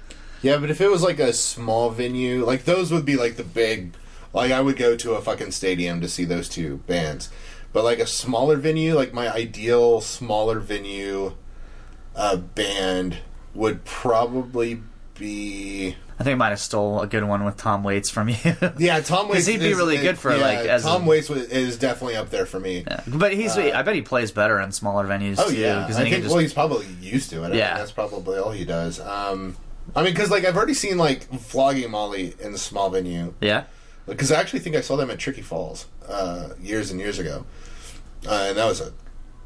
Yeah. But if it was like a small venue, like those would be like the big. Like I would go to a fucking stadium to see those two bands. But like a smaller venue, like my ideal smaller venue uh, band would probably be. I think I might have stole a good one with Tom Waits from you. Yeah, Tom Waits. he'd be is- really is- good for, yeah, like, as Tom a- Waits is definitely up there for me. but he's, I bet he plays better in smaller venues Uh, Oh too. yeah, Because I he think just well he's probably used to it. I Yeah. that's probably all he does. Um, I mean, because like I've already seen like flogging Molly in the small venue. yeah. Because I actually think I saw them at Tricky Falls uh, years and years ago, uh, and that was a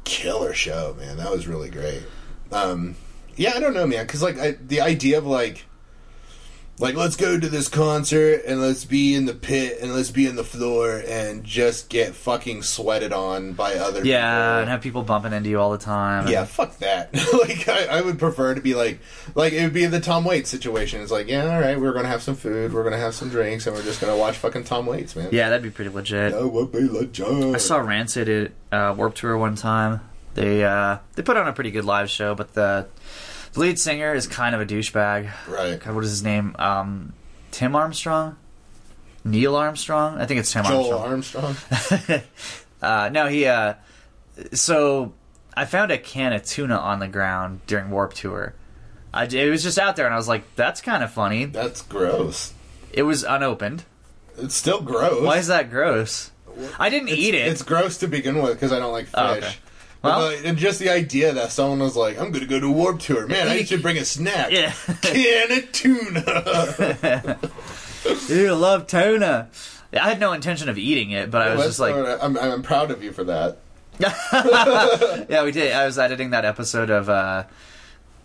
killer show, man. That was really great. Um, yeah, I don't know, man, because like I, the idea of like like let's go to this concert and let's be in the pit and let's be in the floor and just get fucking sweated on by other Yeah, and have people bumping into you all the time. Yeah, fuck that. like I, I would prefer to be like like it would be in the Tom Waits situation. It's like, yeah, all right, we're gonna have some food, we're gonna have some drinks, and we're just gonna watch fucking Tom Waits, man. Yeah, that'd be pretty legit. That would be legit. I saw Rancid at uh, Warped Tour one time. They uh, they put on a pretty good live show, but the, the lead singer is kind of a douchebag. right. God, what is his name? Um, Tim Armstrong, Neil Armstrong. I think it's Tim Joel Armstrong. Armstrong. uh, no, he. Uh, so I found a can of tuna on the ground during Warped Tour. I, it was just out there, and I was like, "That's kind of funny." That's gross. It was unopened. It's still gross. Why is that gross? I didn't it's, eat it. It's gross to begin with because I don't like fish. Oh, okay. Well- like, and just the idea that someone was like, "I'm going to go to Warped Tour, man. I should bring a snack." yeah. Can of tuna. you love tuna. I had no intention of eating it, but I was just like. I'm, I'm proud of you for that. yeah, we did. I was editing that episode of uh,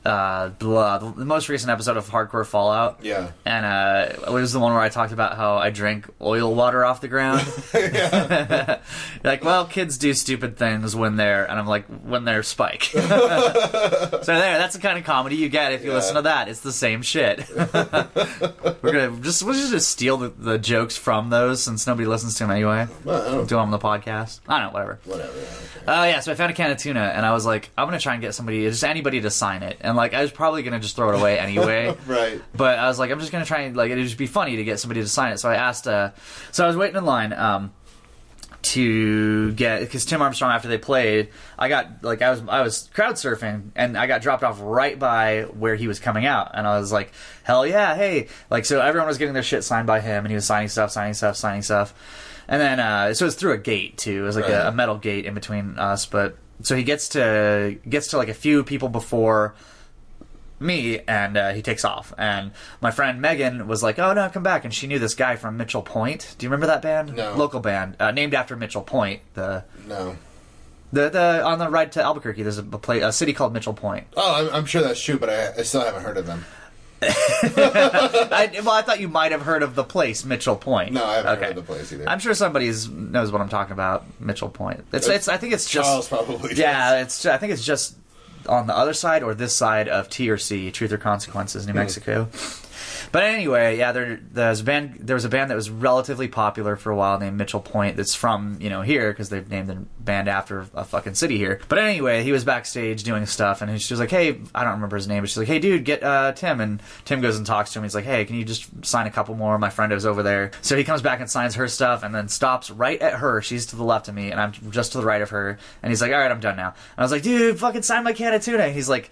uh, blah, the most recent episode of Hardcore Fallout, Yeah. and uh, it was the one where I talked about how I drank oil water off the ground. like, well, kids do stupid things when they're, and I'm like, when they're Spike. so there, that's the kind of comedy you get if you Yeah. listen to that. It's the same shit. We're gonna just we'll just steal the, the jokes from those since nobody listens to them anyway. Well, Do them on the podcast. I don't know, whatever. whatever. Oh yeah, so I found a can of tuna, and I was like, I'm gonna try and get somebody, just anybody, to sign it. And like, I was probably gonna just throw it away anyway. Right. But I was like, I'm just gonna try and like, it'd just be funny to get somebody to sign it. So I asked, uh, so I was waiting in line, um, to get because Tim Armstrong after they played, I got like I was I was crowd surfing and I got dropped off right by where he was coming out, and I was like, hell yeah, hey, like so everyone was getting their shit signed by him, and he was signing stuff, signing stuff, signing stuff, and then uh, so it was through a gate too, it was like Right. a, a metal gate in between us, but so he gets to gets to like a few people before me and uh, he takes off and my friend megan was like oh no come back and she knew this guy from mitchell point do you remember that band No. local band uh, named after mitchell point the No. the, the on the ride to albuquerque there's a, play, a city called mitchell point Oh, I'm, I'm sure that's true, but I, I still haven't heard of them. I, well i thought you might have heard of the place mitchell point No, I haven't okay heard of the place either. i'm sure somebody knows what i'm talking about mitchell point it's, it's i think it's just Charles probably. does. Yeah, it's. I think it's just on the other side or this side of T or C, Truth or Consequences, New hmm. Mexico. But anyway, yeah, there there's a band. There was a band that was relatively popular for a while named Mitchell Point. That's from you know here because they've named the band after a fucking city here. But anyway, he was backstage doing stuff, and she was like, "Hey, I don't remember his name, but she's like, "Hey, dude, get uh, Tim." And Tim goes and talks to him. He's like, "Hey, can you just sign a couple more? My friend is over there." So he comes back and signs her stuff, and then stops right at her. She's to the left of me, and I'm just to the right of her. And he's like, "All right, I'm done now." And I was like, "Dude, fucking sign my can of tuna." And he's like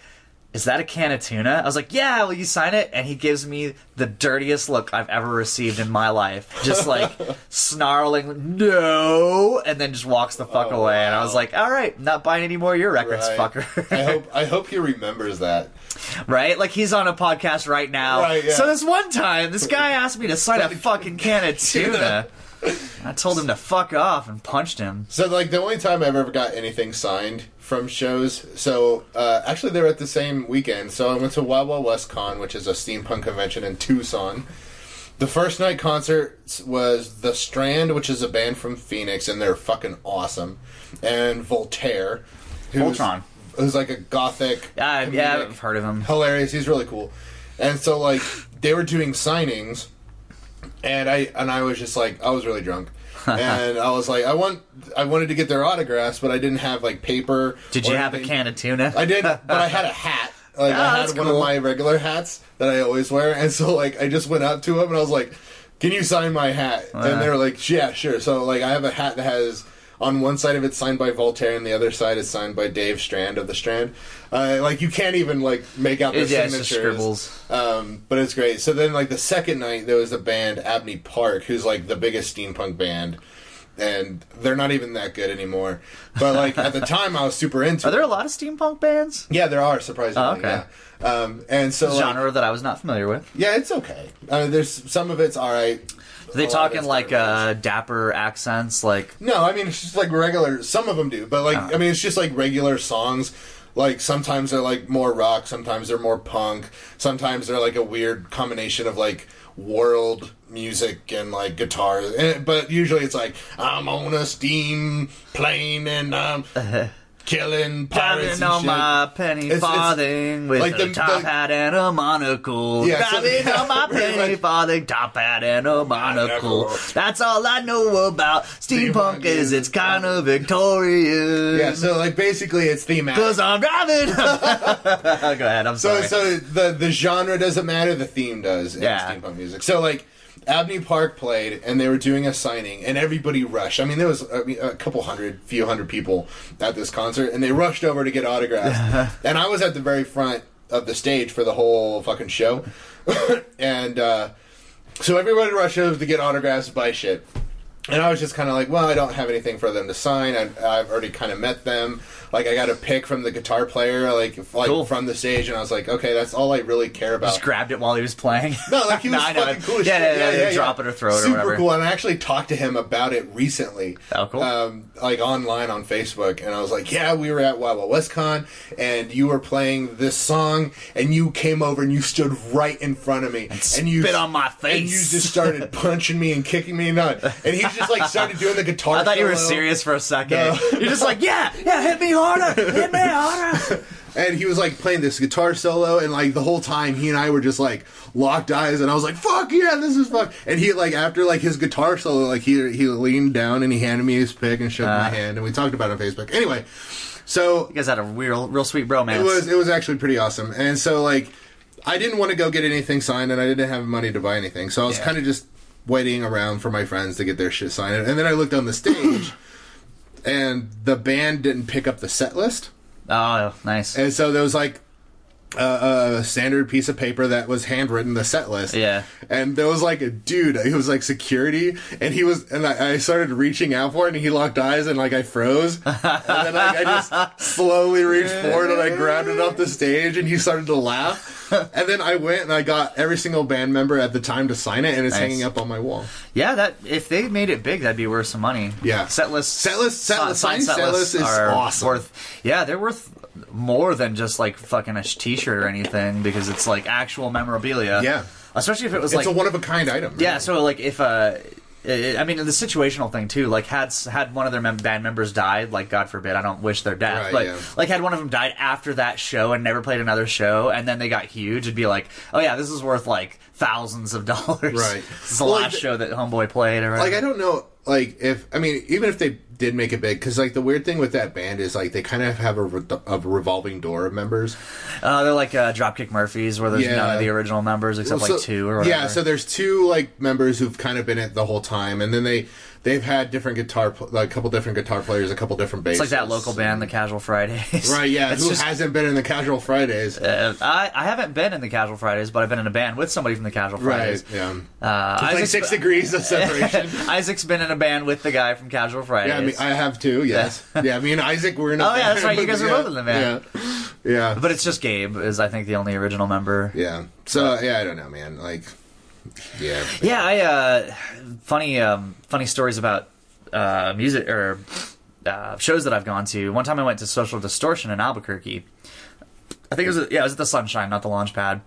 is that a can of tuna? I was like, yeah, will you sign it? And he gives me the dirtiest look I've ever received in my life. Just like snarling, no, and then just walks the fuck Oh, away. And I was like, all right, not buying any more of your records, Right. fucker. I hope I hope he remembers that. right? Like he's on a podcast right now. Right, yeah. So this one time, this guy asked me to sign a fucking can of tuna. I told him to fuck off and punched him. So like the only time I've ever got anything signed from shows. So uh, actually they were at the same weekend. So I went to Wild Wild West Con, which is a steampunk convention in Tucson. The first night concert was The Strand, which is a band from Phoenix, and they're fucking awesome. And Voltaire, who's, Voltron. who's like a gothic, Yeah, yeah, I've heard of him. hilarious. He's really cool. And so like they were doing signings, and I and I was just like I was really drunk, and I was like I want I wanted to get their autographs, but I didn't have like paper. Did you have a can of tuna? I did, but I had a hat. Like Ah, I had one cool. of my regular hats that I always wear, and so like I just went up to him and I was like, "Can you sign my hat?" Yeah. And they were like, "Yeah, sure." So like I have a hat that has on one side of it signed by Voltaire, and the other side is signed by Dave Strand of the Strand. Uh, like you can't even like make out the Yeah, it's just signatures. scribbles. Um, but it's great. So then, like the second night, there was the band Abney Park, who's like the biggest steampunk band, and they're not even that good anymore. But like at the time, I was super into. Are there it. a lot of steampunk bands? Yeah, there are surprisingly. Oh, okay. Yeah. Um, and so like, genre that I was not familiar with. yeah, it's okay. Uh, there's some of it's all right. Do they A lot talk in like uh, dapper accents? Like, No, I mean it's just like regular. Some of them do, but like Oh. I mean it's just like regular songs. like sometimes they're like more rock, sometimes they're more punk, sometimes they're like a weird combination of like world music and like guitar. But usually it's like I'm on a steam plane and I'm killing pirates Driving and on shit. my penny It's- it's- farthing with like a the- top the- hat and a monocle. Yeah, so- Driving on my pretty penny much. farthing, top hat and a monocle. That's all I know about steampunk. Steampunk Is is- it's kind of victorious. Yeah, so like basically it's thematic. Cause I'm driving. Go ahead. I'm So sorry. so the the genre doesn't matter, the theme does in Yeah. steampunk music. So like Abney Park played and they were doing a signing and everybody rushed. I mean there was I mean, a couple hundred, few hundred people at this concert and they rushed over to get autographs. and I was at the very front of the stage for the whole fucking show. and uh so everybody rushed over to get autographs, buy shit. And I was just kind of like, well, I don't have anything for them to sign. I, I've already kind of met them. Like, I got a pick from the guitar player, like, like Cool. from the stage, and I was like, okay, that's all I really care about. just grabbed it while he was playing. no, like he was know fucking cool as yeah, shit. Yeah, yeah, Drop it or throw it Super or whatever. cool. And I actually talked to him about it recently. Oh, cool. Um, like online on Facebook, and I was like, yeah, we were at Wild Wild West Con, and you were playing this song, and you came over and you stood right in front of me, and, you spit on my face, and you just started punching me and kicking me, and and he just like started doing the guitar. I thought you were serious for a second. No. You're just like, yeah, yeah, hit me harder, hit me harder. and he was like playing this guitar solo and like the whole time he and I were just like locked eyes and I was like fuck yeah this is fuck and he like after like his guitar solo like he he leaned down and he handed me his pick and shook my Uh. hand and we talked about it on Facebook anyway so You guys had a real, real sweet bromance. it was it was actually pretty awesome and so like I didn't want to go get anything signed and I didn't have money to buy anything so I was Yeah. kind of just waiting around for my friends to get their shit signed and then I looked on the stage and the band didn't pick up the set list Oh, nice. and so there was like a, a standard piece of paper that was handwritten, the set list. Yeah. And there was like a dude, he was like security, and he was, and I, I started reaching out for it, and he locked eyes, and like I froze. and then like I just slowly reached forward and I grabbed it off the stage, and he started to laugh. and then I went and I got every single band member at the time to sign it, and it's Nice. hanging up on my wall. Yeah, that if they made it big, that'd be worth some money. Yeah. set lists, Set list- set si- list- signed set list is are awesome. Worth, yeah, they're worth more than just like fucking a sh- t-shirt or anything because it's like actual memorabilia. Yeah. especially if it was It's like a one of a kind item. Yeah, so like if uh I I mean, the situational thing too. Like, had had one of their mem- band members died, like God forbid, I don't wish their death, Right, but yeah. like had one of them died after that show and never played another show, and then they got huge, it'd be like, oh yeah, this is worth like thousands of dollars. Right. This is the Well, last like show that Homeboy played, or like I don't know like if I mean even if they did make it big because like the weird thing with that band is like they kind of have a, re- a revolving door of members. uh, they're like uh, Dropkick Murphys, where there's Yeah. none of the original members except Well, like two or whatever. Yeah, so there's two like members who've kind of been it the whole time, and then they they've had different guitar pl- like a couple different guitar players, a couple different bassists. it's like that local band, the Casual Fridays. Right, yeah. It's who just- hasn't been in the Casual Fridays? uh, I, I haven't been in the Casual Fridays, but I've been in a band with somebody from the Casual Fridays. right, yeah. Uh, It's like six degrees of separation. Isaac's been in a band with the guy from Casual Fridays. Yeah, I mean, I have too. Yes, yeah. Me and Isaac were in. A Oh, yeah, that's right, you guys Yeah, both in the band. Yeah, yeah. but it's just Gabe is I think the only original member. yeah. So yeah, I don't know, man. Like, yeah, Yeah, I uh, funny um, funny stories about uh, music or uh, shows that I've gone to. One time I went to Social Distortion in Albuquerque. I think it was yeah, it was at the Sunshine, not the Launchpad.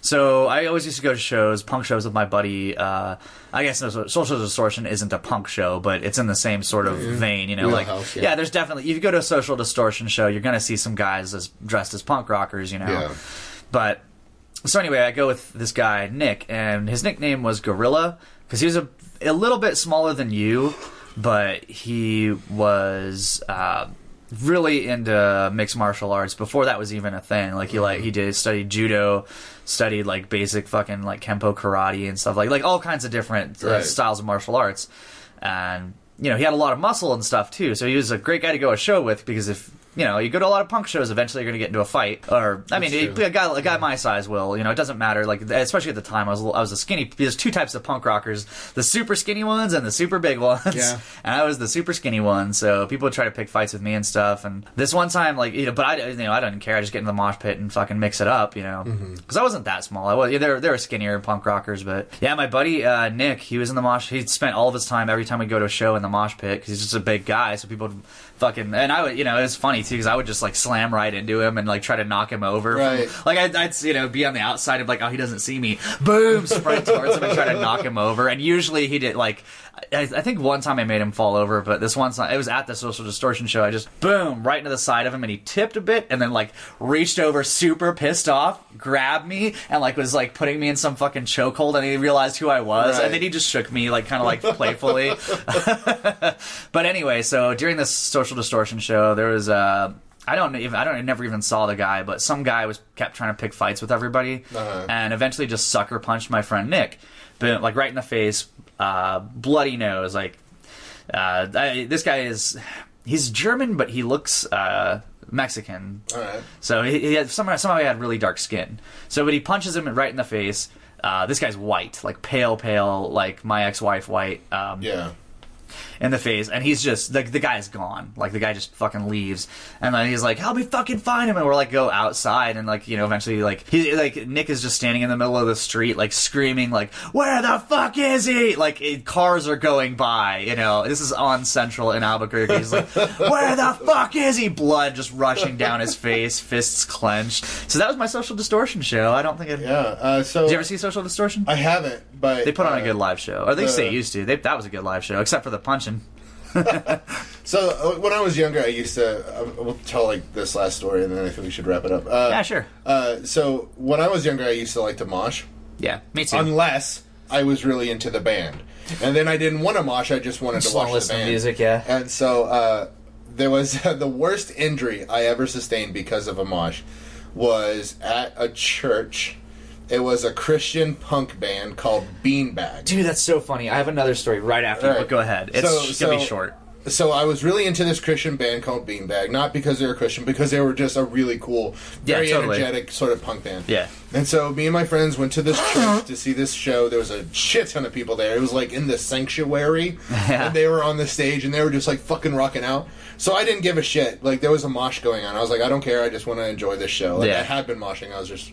So I always used to go to shows, punk shows with my buddy. Uh, I guess no, Social Distortion isn't a punk show, but it's in the same sort of vein, you know. Like Wheelhouse, yeah. yeah. there's definitely if you go to a Social Distortion show, you're gonna see some guys as dressed as punk rockers, you know. Yeah. But so anyway, I go with this guy Nick, and his nickname was Gorilla because he was a a little bit smaller than you, but he was uh, really into mixed martial arts before that was even a thing. Like he like he did studied judo, studied like basic fucking like kempo karate and stuff like like all kinds of different uh, Right. styles of martial arts, and you know he had a lot of muscle and stuff too. So he was a great guy to go a show with because if you know, you go to a lot of punk shows. Eventually, you're going to get into a fight, or I mean, That's a, guy a guy my size will. You know, it doesn't matter. Like, especially at the time, I was a little- I was a skinny. There's two types of punk rockers: the super skinny ones and the super big ones. Yeah. And I was the super skinny one, so people would try to pick fights with me and stuff. And this one time, like, you know, but I, you know, I didn't care. I just get in the mosh pit and fucking mix it up, you know, Mm-hmm. because I wasn't that small. I was. Yeah, there, there were skinnier punk rockers, but yeah, my buddy uh, Nick, he was in the mosh. He spent all of his time every time we go to a show in the mosh pit because he's just a big guy. So people would fucking and I would, you know, it was funny too because I would just like slam right into him and like try to knock him over. from- Right. like I'd, I'd you know be on the outside of like oh he doesn't see me, boom, sprint towards him and try to knock him over. And usually he did like I, I think one time I made him fall over, but this one time it was at the social distortion show. I just boom right into the side of him and he tipped a bit and then like reached over super pissed off, grabbed me and like was like putting me in some fucking chokehold and he realized who I was Right. and then he just shook me like kind of like playfully. but anyway, so during this social distortion show, there was uh, I don't even I don't I never even saw the guy, but some guy was kept trying to pick fights with everybody, Uh-huh. and eventually just sucker punched my friend Nick, but like right in the face, uh, bloody nose. Like uh, I, this guy is he's German, but he looks uh, Mexican. All right. So he, he had somehow somehow he had really dark skin. So when he punches him right in the face, uh, this guy's white, like pale, pale, like my ex-wife white. Um, Yeah. In the face, and he's just the the guy's gone. Like the guy just fucking leaves, and then he's like, "Help me fucking find him!" And we're like, go outside, and like you know, eventually like he like Nick is just standing in the middle of the street, like screaming, like, "Where the fuck is he?" Like it, cars are going by, you know. This is on Central in Albuquerque. He's like, "Where the fuck is he?" Blood just rushing down his face, fists clenched. So that was my social distortion show. I don't think it. Yeah. Uh, so Did you ever see Social Distortion? I haven't, but they put on a uh, good live show, or at least they uh, used to. They, that was a good live show, except for the punching. So uh, when I was younger, I used to. Uh, we'll tell like this last story, and then I think we should wrap it up. Uh, Yeah, sure. Uh, so when I was younger, I used to like to mosh, Yeah, me too. unless I was really into the band, and then I didn't want to mosh. I just wanted Just to watch the listen to music, yeah. And so uh, there was the worst injury I ever sustained because of a mosh was at a church. It was a Christian punk band called Beanbag. Dude, that's so funny. I have another story right after, All but go ahead. It's So- gonna be short. So I was really into this Christian band called Beanbag, not because they were Christian, because they were just a really cool, Yeah, very totally. energetic sort of punk band. Yeah. And so me and my friends went to this church to see this show. There was a shit ton of people there. It was like in the sanctuary, Yeah. and they were on the stage and they were just like fucking rocking out. So I didn't give a shit. Like there was a mosh going on. I was like, I don't care. I just want to enjoy this show. Like Yeah. I had been moshing. I was just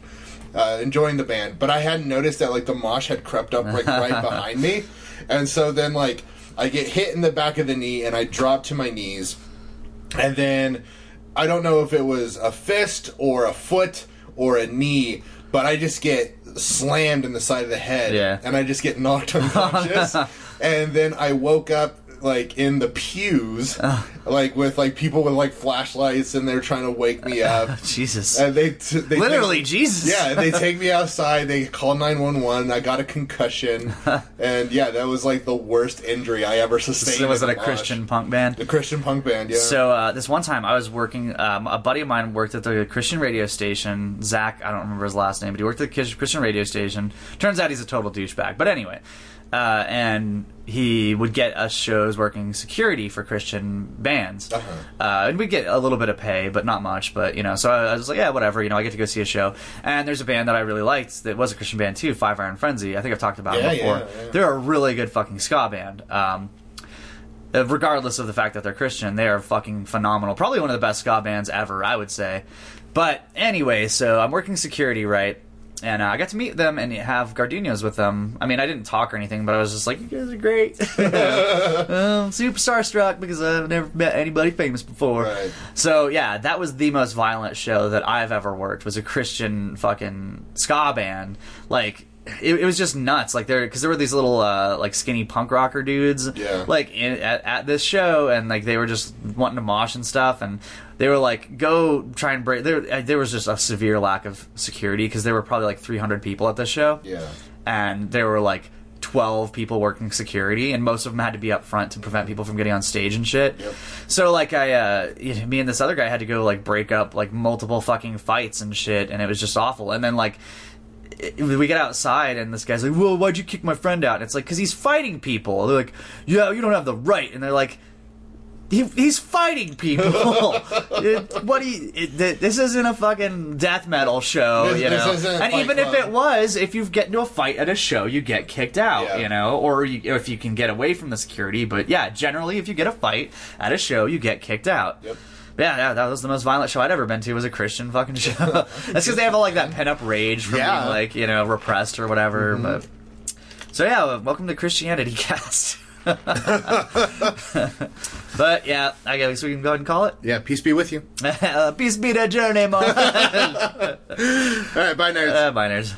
uh, enjoying the band, but I hadn't noticed that like the mosh had crept up like right behind me, and so then like I get hit in the back of the knee and I drop to my knees, and then I don't know if it was a fist or a foot or a knee, but I just get slammed in the side of the head, Yeah. and I just get knocked unconscious, and then I woke up like in the pews, like with like people with like flashlights, and they're trying to wake me up. Jesus. And they, t- they Literally, take- Jesus. Yeah, they take me outside. They call nine one one. I got a concussion, and yeah, that was like the worst injury I ever sustained. So was it a mosh. Christian punk band? The Christian punk band, yeah. So uh, this one time I was working. Um, a buddy of mine worked at the Christian radio station. Zach, I don't remember his last name, but he worked at the Christian radio station. Turns out he's a total douchebag. But anyway, uh, and he would get us shows working security for Christian bands, Uh-huh. uh, and we'd get a little bit of pay, but not much. But you know, so I, I was like, yeah, whatever. You know, I get to go see a show. And there's a band that I really liked that was a Christian band too, Five Iron Frenzy. I think I've talked about Yeah, before. yeah, yeah. They're a really good fucking ska band. Um, uh, regardless of the fact that they're Christian, they are fucking phenomenal. Probably one of the best ska bands ever, I would say. But anyway, so I'm working security, right? And uh, I got to meet them and have gardenias with them. I mean, I didn't talk or anything, but I was just like, "You guys are great." um, super starstruck because I've never met anybody famous before. Right. So yeah, that was the most violent show that I've ever worked. Was a Christian fucking ska band. Like it, it was just nuts. Like there, because there were these little uh, like skinny punk rocker dudes. Yeah. Like in, at, at this show, and like they were just wanting to mosh and stuff, and they were like, "Go try and break." There, uh, there was just a severe lack of security because there were probably like 300 people at this show yeah. and there were like 12 people working security and most of them had to be up front to prevent people from getting on stage and shit Yep. so like i uh you know, me and this other guy had to go like break up like multiple fucking fights and shit and it was just awful and then like it- we get outside and this guy's like well why'd you kick my friend out and it's like because he's fighting people they're like yeah you don't have the right and they're like he, he's fighting people. It- what you? It, th- this isn't a fucking death metal show, This- you know. and even if Club. it was, if you get into a fight at a show, you get kicked out, Yeah. you know, or you, if you can get away from the security. But yeah, generally, if you get a fight at a show, you get kicked out. Yep. Yeah, yeah, that was the most violent show I'd ever been to. Was a Christian fucking show. That's because they have all like that pent up rage from Yeah. Mm-hmm. being like you know repressed or whatever. But so yeah, welcome to Christianity Cast. But yeah, I guess we can go ahead and call it. Yeah, peace be with you. Peace be the journey, man. All right, bye, nerds. uh, bye, nerds.